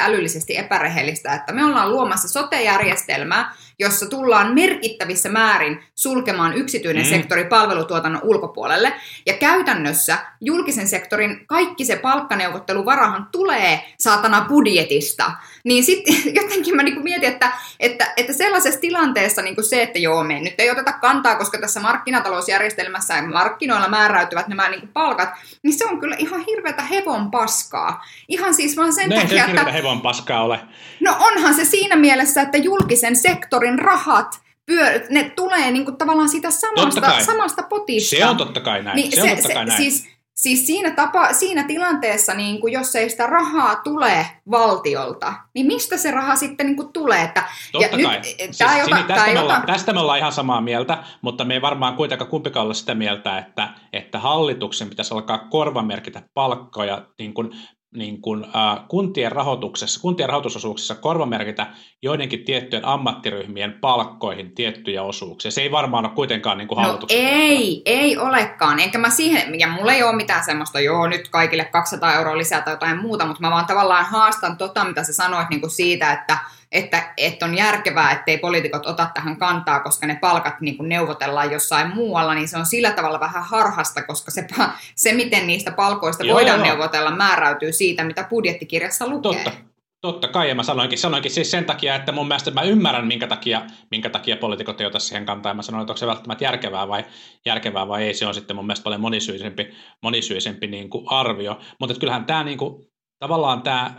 I: älyllisesti epärehellistä, että me ollaan luomassa sote-järjestelmää, jossa tullaan merkittävissä määrin sulkemaan yksityinen
J: Mm.
I: sektori palvelutuotannon ulkopuolelle. Ja käytännössä julkisen sektorin kaikki se palkkaneuvotteluvarahan tulee saatana budjetista. Niin sitten jotenkin mä niinku mietin, että, että, että sellaisessa tilanteessa niinku se, että joo, me nyt ei oteta kantaa, koska tässä markkinatalousjärjestelmässä ja markkinoilla määräytyvät nämä niinku palkat, niin se on kyllä ihan hirveätä hevon paskaa. Ihan siis vaan sen
J: ei
I: takia,
J: se
I: että...
J: hevon paskaa ole.
I: No onhan se siinä mielessä, että julkisen sektorin rahat, pyö, ne tulee niinku tavallaan siitä samasta, samasta potista.
J: Se on totta kai näin. Niin, se, on totta kai näin.
I: Siis, siis siinä, tapa, siinä tilanteessa, niin kuin jos ei sitä rahaa tule valtiolta, niin mistä se raha sitten niin kuin tulee? Että,
J: Totta
I: ja
J: kai.
I: Nyt,
J: Siis,
I: tämä ei
J: Sini,
I: ota,
J: tästä, me ollaan, tästä me ollaan ihan samaa mieltä, mutta me ei varmaan kuitenkaan kumpikaan olla sitä mieltä, että, että hallituksen pitäisi alkaa korvamerkitä palkkoja niin kuin, niin kuin, äh, kuntien rahoituksessa, kuntien rahoitusosuuksissa korvamerkitä joidenkin tiettyjen ammattiryhmien palkkoihin tiettyjä osuuksia. Se ei varmaan ole kuitenkaan niin kuin
I: no ei, ei olekaan. Enkä mä siihen, ja mulla ei ole mitään semmoista, joo nyt kaikille 200 euroa lisää tai jotain muuta, mutta mä vaan tavallaan haastan tota, mitä sä sanoit niin kuin siitä, että että, että on järkevää, ettei poliitikot ota tähän kantaa, koska ne palkat niin kuin neuvotellaan jossain muualla, niin se on sillä tavalla vähän harhasta, koska se, se miten niistä palkoista
J: Joo,
I: voidaan
J: joo.
I: neuvotella, määräytyy siitä, mitä budjettikirjassa lukee.
J: Totta. Totta kai, ja mä sanoinkin, sanoinkin siis sen takia, että mun mielestä mä ymmärrän, minkä takia, minkä takia poliitikot ei ota siihen kantaa, ja mä sanoin, että onko se välttämättä järkevää vai, järkevää vai ei, se on sitten mun mielestä paljon monisyisempi, monisyisempi niin kuin arvio, mutta kyllähän tämä niin kuin, tavallaan tämä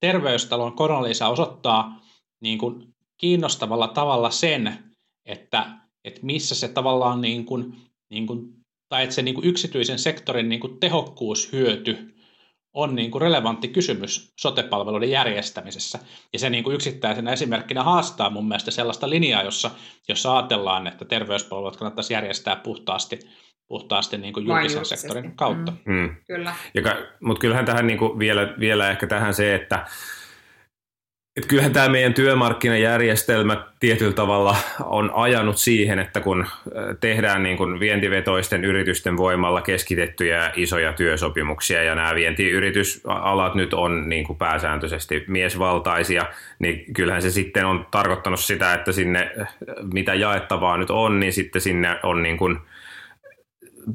J: terveystalon koronalisä osoittaa niin kuin, kiinnostavalla tavalla sen, että, että missä se tavallaan niin kuin, niin kuin, tai että se niin kuin yksityisen sektorin niin kuin tehokkuushyöty on niin kuin relevantti kysymys sotepalveluiden järjestämisessä. Ja se niin kuin yksittäisenä esimerkkinä haastaa mun mielestä sellaista linjaa, jossa, jossa ajatellaan, että terveyspalvelut kannattaisi järjestää puhtaasti, puhtaasti niin kuin julkisen sektorin kautta.
I: Mm. Mm. Kyllä.
H: Mutta kyllähän tähän niin kuin vielä, vielä ehkä tähän se, että et kyllähän tämä meidän työmarkkinajärjestelmä tietyllä tavalla on ajanut siihen, että kun tehdään niin kuin vientivetoisten yritysten voimalla keskitettyjä isoja työsopimuksia ja nämä vientiyritysalat nyt on niin kuin pääsääntöisesti miesvaltaisia, niin kyllähän se sitten on tarkoittanut sitä, että sinne mitä jaettavaa nyt on, niin sitten sinne on niin kuin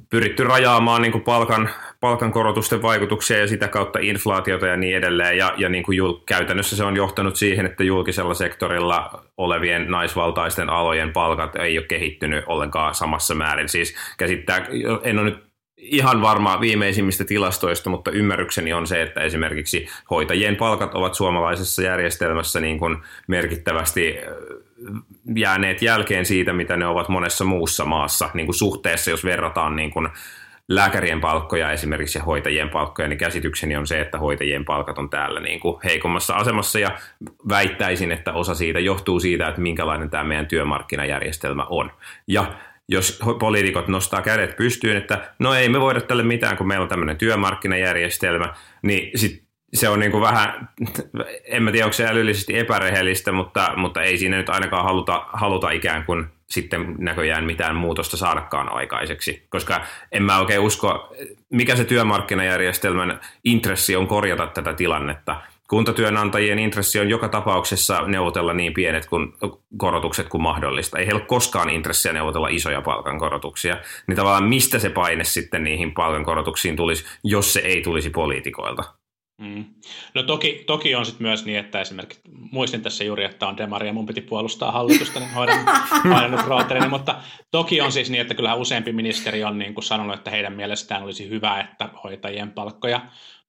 H: pyritty rajaamaan niin kuin palkan, palkankorotusten vaikutuksia ja sitä kautta inflaatiota ja niin edelleen. Ja, ja niin kuin jul, käytännössä se on johtanut siihen, että julkisella sektorilla olevien naisvaltaisten alojen palkat ei ole kehittynyt ollenkaan samassa määrin. Siis käsittää, en ole nyt ihan varmaa viimeisimmistä tilastoista, mutta ymmärrykseni on se, että esimerkiksi hoitajien palkat ovat suomalaisessa järjestelmässä niin kuin merkittävästi jääneet jälkeen siitä, mitä ne ovat monessa muussa maassa niin kuin suhteessa, jos verrataan niin kuin lääkärien palkkoja esimerkiksi ja hoitajien palkkoja, niin käsitykseni on se, että hoitajien palkat on täällä niin kuin heikommassa asemassa ja väittäisin, että osa siitä johtuu siitä, että minkälainen tämä meidän työmarkkinajärjestelmä on. Ja jos poliitikot nostaa kädet pystyyn, että no ei me voida tälle mitään, kun meillä on tämmöinen työmarkkinajärjestelmä, niin sit se on niin kuin vähän, en mä tiedä onko se älyllisesti epärehellistä, mutta, mutta ei siinä nyt ainakaan haluta, haluta ikään kuin sitten näköjään mitään muutosta saadakaan aikaiseksi, koska en mä oikein usko, mikä se työmarkkinajärjestelmän intressi on korjata tätä tilannetta. Kuntatyönantajien intressi on joka tapauksessa neuvotella niin pienet kuin korotukset kuin mahdollista. Ei heillä ole koskaan intressiä neuvotella isoja palkankorotuksia. Niin tavallaan mistä se paine sitten niihin palkankorotuksiin tulisi, jos se ei tulisi poliitikoilta?
J: Mm. No toki, toki on sitten myös niin, että esimerkiksi muistin tässä juuri, että on demari ja mun piti puolustaa hallitusta, niin hoidan, hoidan nyt rooterini, mutta toki on siis niin, että kyllähän useampi ministeri on niin kuin sanonut, että heidän mielestään olisi hyvä, että hoitajien palkkoja,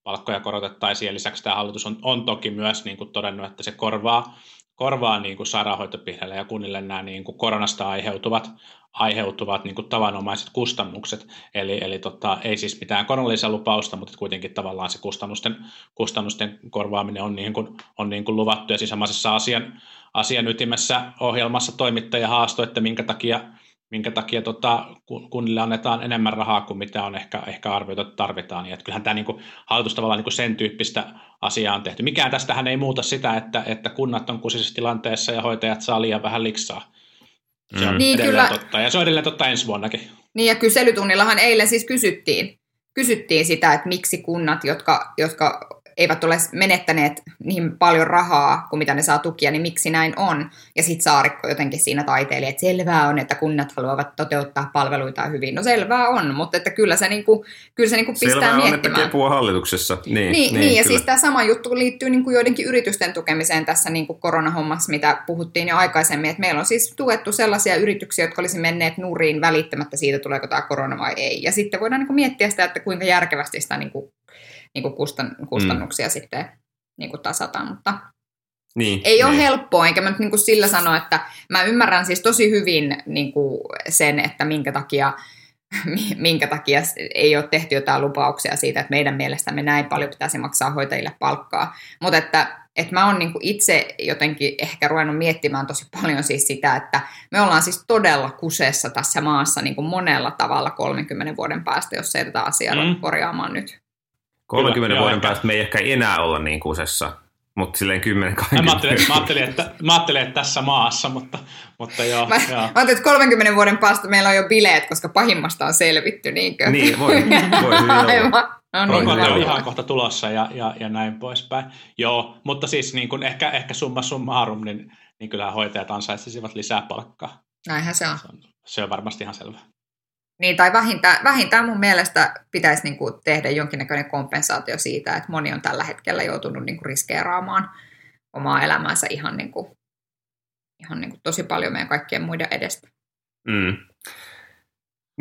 J: palkkoja korotettaisiin ja lisäksi tämä hallitus on, on toki myös niin kuin todennut, että se korvaa, korvaa niin kuin sairaanhoitopiireille ja kunnille nämä niin kuin koronasta aiheutuvat aiheutuvat niin kuin tavanomaiset kustannukset. Eli, eli tota, ei siis mitään koronallisälupausta, mutta kuitenkin tavallaan se kustannusten, kustannusten korvaaminen on, niin kuin, on niin kuin luvattu. Ja siis samaisessa asian, asian ytimessä ohjelmassa toimittaja haastoi, että minkä takia, minkä takia tota, kunnille annetaan enemmän rahaa kuin mitä on ehkä, ehkä arvioitu, että tarvitaan. Ja että kyllähän tämä niin kuin, hallitus tavallaan niin kuin sen tyyppistä asiaa on tehty. Mikään tästähän ei muuta sitä, että, että kunnat on kusisessa tilanteessa ja hoitajat saa liian vähän liksaa se on mm. niin, kyllä. totta, ja se on edelleen totta ensi vuonnakin.
I: Niin, ja kyselytunnillahan eilen siis kysyttiin, kysyttiin sitä, että miksi kunnat, jotka, jotka eivät ole menettäneet niin paljon rahaa kuin mitä ne saa tukia, niin miksi näin on? Ja sitten Saarikko jotenkin siinä taiteili, että selvää on, että kunnat haluavat toteuttaa palveluita hyvin. No selvää on, mutta että kyllä se, niinku, kyllä se niinku pistää selvää miettimään.
H: on, että hallituksessa. Niin,
I: niin, niin, niin ja siis tämä sama juttu liittyy niinku joidenkin yritysten tukemiseen tässä niinku koronahommassa, mitä puhuttiin jo aikaisemmin, että meillä on siis tuettu sellaisia yrityksiä, jotka olisi menneet nuuriin välittämättä siitä, tuleeko tämä korona vai ei. Ja sitten voidaan niinku miettiä sitä, että kuinka järkevästi sitä niinku niin kuin kustan, kustannuksia mm. sitten niin kuin tasata, mutta niin, ei niin. ole helppoa, enkä mä nyt niin kuin sillä sano, että mä ymmärrän siis tosi hyvin niin kuin sen, että minkä takia, minkä takia ei ole tehty jotain lupauksia siitä, että meidän mielestämme näin paljon pitäisi maksaa hoitajille palkkaa, mutta että, että mä oon niin itse jotenkin ehkä ruvennut miettimään tosi paljon siis sitä, että me ollaan siis todella kuseessa tässä maassa niin kuin monella tavalla 30 vuoden päästä, jos ei tätä asiaa mm. korjaamaan nyt.
H: 30 Kyllä, vuoden päästä me ei ehkä enää olla niin kusessa, mutta silleen 10
J: 20 mä ajattelin, mä, ajattelin, että, mä ajattelin, että tässä maassa, mutta, mutta joo.
I: Mä, joo. mä ajattelin, että 30 vuoden päästä meillä on jo bileet, koska pahimmasta on selvitty, niinkö?
H: Niin, voi, voi hyvin olla.
J: No niin, on ihan kohta tulossa ja, ja, ja näin poispäin. Joo, mutta siis niin kuin ehkä, ehkä summa summarum, niin, niin kyllä hoitajat ansaitsisivat lisää palkkaa.
I: Näinhän se on.
J: Se on, se on varmasti ihan selvä.
I: Niin, tai vähintään, vähintään mun mielestä pitäisi niin kuin tehdä jonkinnäköinen kompensaatio siitä, että moni on tällä hetkellä joutunut niin kuin riskeeraamaan, omaa elämäänsä ihan, niin kuin, ihan niin kuin tosi paljon meidän kaikkien muiden edestä.
H: Mm.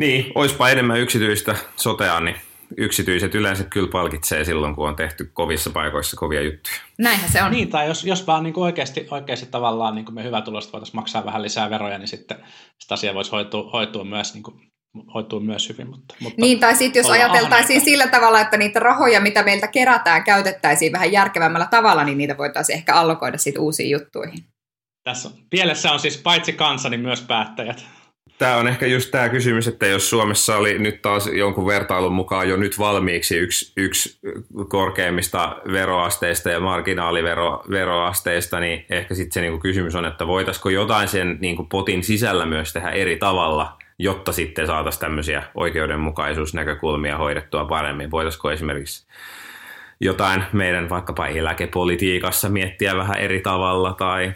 H: Niin, oispa enemmän yksityistä sotea, niin yksityiset yleensä kyllä palkitsee silloin, kun on tehty kovissa paikoissa kovia juttuja.
I: Näinhän se on.
J: Niin, tai jos, jos vaan niin kuin oikeasti, oikeasti tavallaan niin kuin me hyvätuloiset voitaisiin maksaa vähän lisää veroja, niin sitten sitä asia voisi hoitua, hoitua myös niin kuin hoituu myös hyvin. Mutta, mutta
I: niin, tai sitten jos ajateltaisiin ahneita. sillä tavalla, että niitä rahoja, mitä meiltä kerätään, käytettäisiin vähän järkevämmällä tavalla, niin niitä voitaisiin ehkä allokoida sitten uusiin juttuihin.
J: Tässä on, pielessä on siis paitsi kansa, niin myös päättäjät.
H: Tämä on ehkä just tämä kysymys, että jos Suomessa oli nyt taas jonkun vertailun mukaan jo nyt valmiiksi yksi, yksi korkeimmista veroasteista ja marginaaliveroasteista, niin ehkä sitten se niinku kysymys on, että voitaisiko jotain sen niinku potin sisällä myös tehdä eri tavalla, jotta sitten saataisiin tämmöisiä oikeudenmukaisuusnäkökulmia hoidettua paremmin. Voitaisiko esimerkiksi jotain meidän vaikkapa eläkepolitiikassa miettiä vähän eri tavalla tai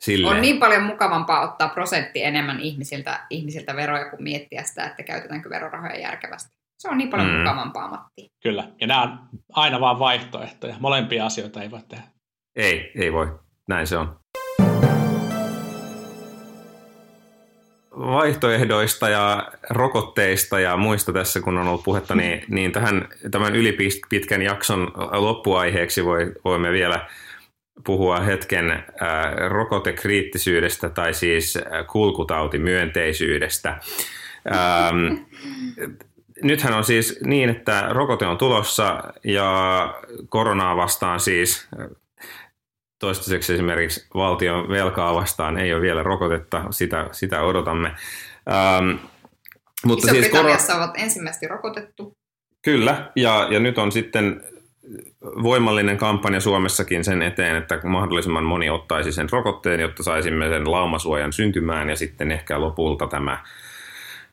H: Silleen.
I: On niin paljon mukavampaa ottaa prosentti enemmän ihmisiltä, ihmisiltä veroja kuin miettiä sitä, että käytetäänkö verorahoja järkevästi. Se on niin paljon mm. mukavampaa, Matti.
J: Kyllä, ja nämä on aina vaan vaihtoehtoja. Molempia asioita ei voi tehdä.
H: Ei, ei voi. Näin se on. Vaihtoehdoista ja rokotteista ja muista tässä, kun on ollut puhetta, niin, niin tähän, tämän ylipitkän jakson loppuaiheeksi voi, voimme vielä puhua hetken äh, rokotekriittisyydestä tai siis kulkutautimyönteisyydestä. Ähm, nythän on siis niin, että rokote on tulossa ja koronaa vastaan siis toistaiseksi esimerkiksi valtion velkaa vastaan ei ole vielä rokotetta, sitä, sitä odotamme. Ähm,
I: mutta siis kor- ovat ensimmäisesti rokotettu.
H: Kyllä, ja, ja nyt on sitten voimallinen kampanja Suomessakin sen eteen, että mahdollisimman moni ottaisi sen rokotteen, jotta saisimme sen laumasuojan syntymään ja sitten ehkä lopulta tämä,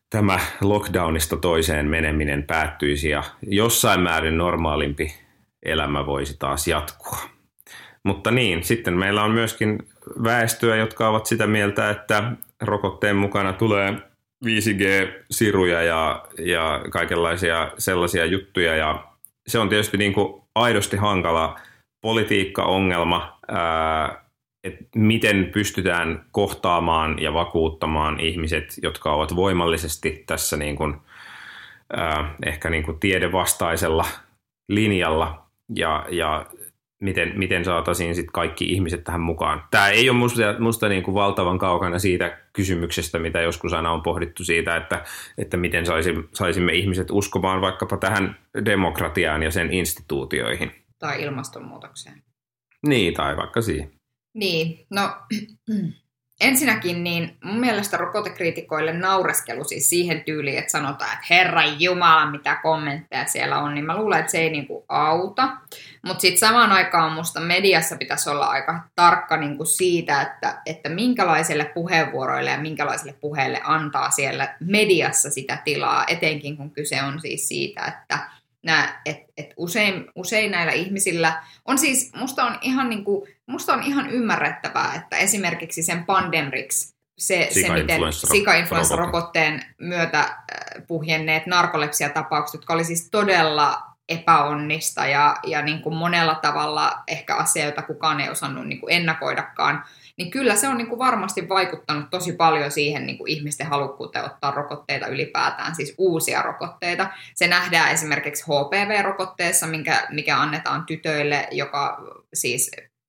H: tämä lockdownista toiseen meneminen päättyisi ja jossain määrin normaalimpi elämä voisi taas jatkua. Mutta niin, sitten meillä on myöskin väestöä, jotka ovat sitä mieltä, että rokotteen mukana tulee 5G-siruja ja, ja kaikenlaisia sellaisia juttuja. Ja se on tietysti niin kuin aidosti hankala politiikka-ongelma, että miten pystytään kohtaamaan ja vakuuttamaan ihmiset, jotka ovat voimallisesti tässä niin kuin, ehkä niin kuin tiedevastaisella linjalla ja, ja miten, miten saataisiin sit kaikki ihmiset tähän mukaan. Tämä ei ole musta, musta niin kuin valtavan kaukana siitä kysymyksestä, mitä joskus aina on pohdittu siitä, että, että miten saisimme, saisimme ihmiset uskomaan vaikkapa tähän demokratiaan ja sen instituutioihin.
I: Tai ilmastonmuutokseen.
H: Niin, tai vaikka siihen.
I: Niin, no ensinnäkin niin mun mielestä rokotekriitikoille naureskelu siis siihen tyyliin, että sanotaan, että Herra Jumala, mitä kommentteja siellä on, niin mä luulen, että se ei niinku auta. Mutta sitten samaan aikaan musta mediassa pitäisi olla aika tarkka niinku siitä, että, että minkälaiselle puheenvuoroille ja minkälaiselle puheelle antaa siellä mediassa sitä tilaa, etenkin kun kyse on siis siitä, että nää, et, et usein, usein näillä ihmisillä on siis, musta on ihan, niinku, musta on ihan ymmärrettävää, että esimerkiksi sen Pandemrix, se, se miten sika-influenssarokotteen myötä äh, puhjenneet narkolepsiatapaukset, jotka oli siis todella epäonnista ja, ja niin kuin monella tavalla ehkä asia, jota kukaan ei osannut niin kuin ennakoidakaan, niin kyllä se on niin kuin varmasti vaikuttanut tosi paljon siihen niin kuin ihmisten halukkuuteen ottaa rokotteita ylipäätään, siis uusia rokotteita. Se nähdään esimerkiksi HPV-rokotteessa, minkä, mikä annetaan tytöille, joka siis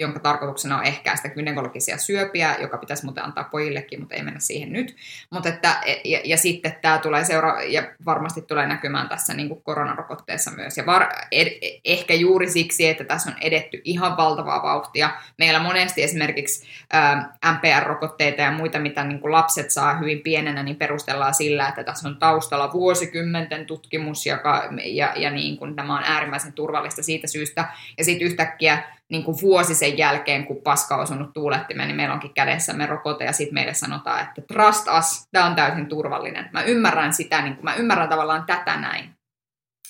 I: jonka tarkoituksena on ehkäistä gynekologisia syöpiä, joka pitäisi muuten antaa pojillekin, mutta ei mennä siihen nyt. Mutta että, ja, ja sitten tämä tulee seura- ja varmasti tulee näkymään tässä niin kuin koronarokotteessa myös. Ja var- ed- ehkä juuri siksi, että tässä on edetty ihan valtavaa vauhtia. Meillä monesti esimerkiksi ää, MPR-rokotteita ja muita, mitä niin kuin lapset saa hyvin pienenä, niin perustellaan sillä, että tässä on taustalla vuosikymmenten tutkimus, joka, ja, ja niin kuin tämä on äärimmäisen turvallista siitä syystä. Ja sitten yhtäkkiä niin kuin vuosi sen jälkeen, kun paska on osunut tuulettimeen, niin meillä onkin kädessämme rokote ja sitten meille sanotaan, että trust us, tämä on täysin turvallinen. Mä ymmärrän sitä, niin mä ymmärrän tavallaan tätä näin.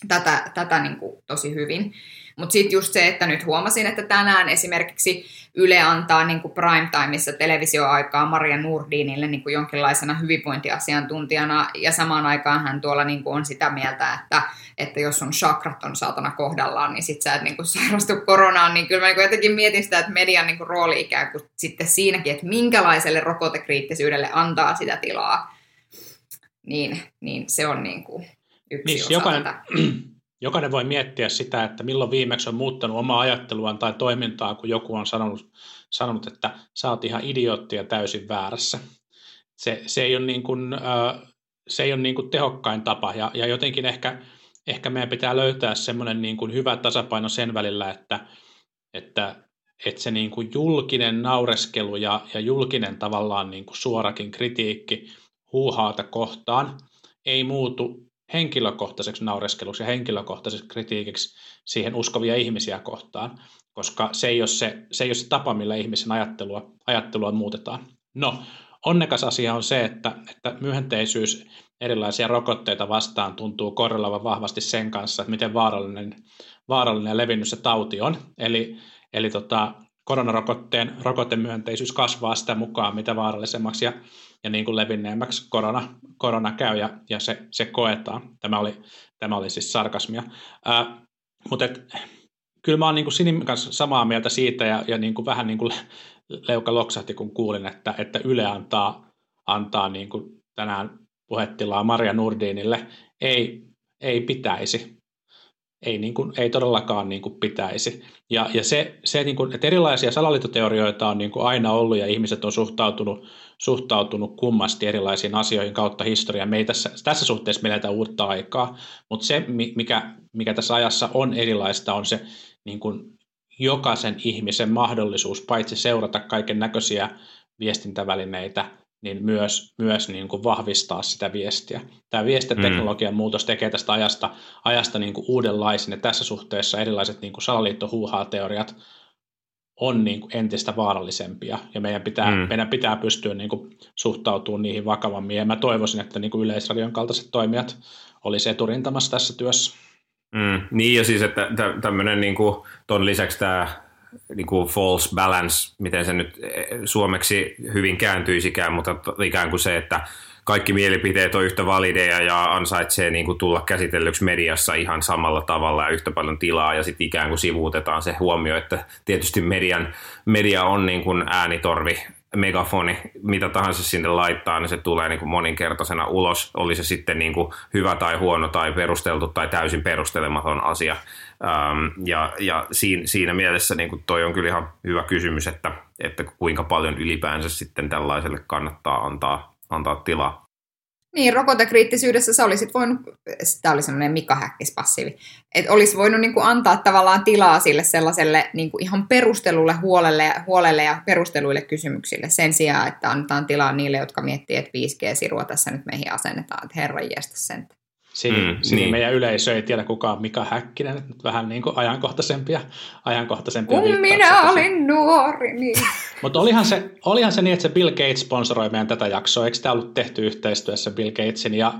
I: Tätä, tätä niin kuin tosi hyvin. Mutta sitten just se, että nyt huomasin, että tänään esimerkiksi Yle antaa niin kuin primetimeissa televisioaikaa Maria Nurdinille niin kuin jonkinlaisena hyvinvointiasiantuntijana, ja samaan aikaan hän tuolla niin kuin on sitä mieltä, että, että jos on chakrat on saatana kohdallaan, niin sit sä et niin kuin sairastu koronaan, niin kyllä mä niin kuin jotenkin mietin sitä, että median niin kuin rooli ikään kuin sitten siinäkin, että minkälaiselle rokotekriittisyydelle antaa sitä tilaa, niin, niin se on niin kuin yksi
J: Niin,
I: osa
J: jokainen,
I: tätä.
J: jokainen voi miettiä sitä, että milloin viimeksi on muuttanut omaa ajatteluaan tai toimintaa, kun joku on sanonut, sanonut että sä oot ihan idiootti ja täysin väärässä. Se, se ei ole, niin kuin, se ei ole niin kuin tehokkain tapa ja, ja jotenkin ehkä, ehkä meidän pitää löytää semmoinen niin kuin hyvä tasapaino sen välillä, että, että, että se niin kuin julkinen naureskelu ja, ja julkinen tavallaan niin kuin suorakin kritiikki huuhaata kohtaan ei muutu henkilökohtaiseksi naureskeluksi ja henkilökohtaiseksi kritiikiksi siihen uskovia ihmisiä kohtaan, koska se ei ole se, se, ei ole se tapa, millä ihmisen ajattelua, ajattelua muutetaan. No, onnekas asia on se, että, että myönteisyys erilaisia rokotteita vastaan tuntuu korrelavan vahvasti sen kanssa, että miten vaarallinen, vaarallinen ja levinnyt se tauti on. Eli, eli tota, koronarokotteen rokotemyönteisyys kasvaa sitä mukaan, mitä vaarallisemmaksi ja, ja niin kuin levinneemmäksi korona, korona käy ja, ja se, se koetaan. Tämä oli, tämä oli siis sarkasmia. Ää, mutta et, kyllä mä oon niin kuin Sinin kanssa samaa mieltä siitä ja, ja niin kuin vähän niin kuin leuka loksahti, kun kuulin, että, että Yle antaa, antaa niin kuin tänään puhettilaa Maria Nurdinille. Ei, ei pitäisi ei, niin kuin, ei todellakaan niin kuin pitäisi. Ja, ja se, se niin kuin, että erilaisia salaliittoteorioita on niin kuin aina ollut ja ihmiset on suhtautunut, suhtautunut kummasti erilaisiin asioihin kautta historiaa. Me ei tässä, tässä suhteessa meillä uutta aikaa, mutta se, mikä, mikä tässä ajassa on erilaista, on se niin kuin jokaisen ihmisen mahdollisuus paitsi seurata kaiken näköisiä viestintävälineitä, niin myös, myös niin kuin vahvistaa sitä viestiä. Tämä viestintäteknologian mm. muutos tekee tästä ajasta, ajasta niin kuin uudenlaisen, ja tässä suhteessa erilaiset niin kuin salaliittohuuhaa-teoriat on niin kuin entistä vaarallisempia, ja meidän pitää, mm. meidän pitää pystyä niin kuin suhtautumaan niihin vakavammin, ja mä toivoisin, että niin kuin Yleisradion kaltaiset toimijat olisi eturintamassa tässä työssä.
H: Mm, niin, ja siis, että tämmöinen niin kuin, ton lisäksi tämä niin kuin false balance, miten se nyt eh, suomeksi hyvin kääntyisikään, mutta ikään kuin se, että kaikki mielipiteet on yhtä valideja ja ansaitsee niin kuin tulla käsitellyksi mediassa ihan samalla tavalla ja yhtä paljon tilaa ja sitten ikään kuin sivuutetaan se huomio, että tietysti median, media on niin kuin äänitorvi megafoni, mitä tahansa sinne laittaa, niin se tulee niin kuin moninkertaisena ulos, oli se sitten niin kuin hyvä tai huono tai perusteltu tai täysin perustelematon asia. Ähm, ja ja siinä, siinä mielessä niin kuin toi on kyllä ihan hyvä kysymys, että, että kuinka paljon ylipäänsä sitten tällaiselle kannattaa antaa, antaa tilaa.
I: Niin, rokotekriittisyydessä sä olisit voinut, tämä oli semmoinen Mika Häkkis passiivi, että olisi voinut niin kuin antaa tavallaan tilaa sille sellaiselle niin kuin ihan perustelulle huolelle, huolelle ja perusteluille kysymyksille sen sijaan, että annetaan tilaa niille, jotka miettii, että 5G-sirua tässä nyt meihin asennetaan, että herra sen.
J: Siinä, mm, siinä niin. meidän yleisö ei tiedä kuka on Mika Häkkinen, nyt vähän niin kuin ajankohtaisempia, ajankohtaisempia
I: Kun minä olin nuori, niin.
J: Mutta olihan se, olihan se niin, että se Bill Gates sponsoroi meidän tätä jaksoa. Eikö tämä ollut tehty yhteistyössä Bill Gatesin ja,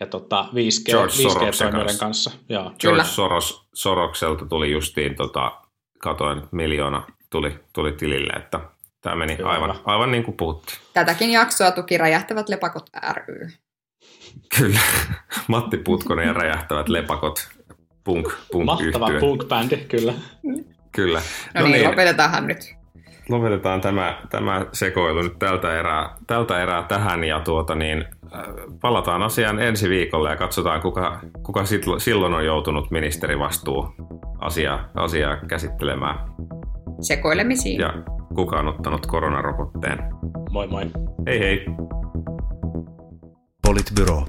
J: ja tota 5G, 5G-toimijoiden kanssa? Joo.
H: George Kyllä. Soros, Sorokselta tuli justiin, tota, katoin, miljoona tuli, tuli tilille, että tämä meni aivan, aivan niin kuin puhuttiin.
I: Tätäkin jaksoa tuki Räjähtävät lepakot ry.
H: Kyllä. Matti Putkonen ja räjähtävät lepakot punk, punk
J: Mahtava punk-bändi, kyllä.
H: Kyllä.
I: No, no niin, niin, lopetetaanhan nyt.
H: Lopetetaan tämä, tämä sekoilu nyt tältä erää, tältä erää tähän ja tuota niin, äh, palataan asiaan ensi viikolla ja katsotaan, kuka, kuka silloin on joutunut ministerivastuu asiaa, asiaa käsittelemään.
I: Sekoilemisiin.
H: Ja kuka on ottanut koronarokotteen.
J: Moi moi.
H: Hei hei
A: politbyrå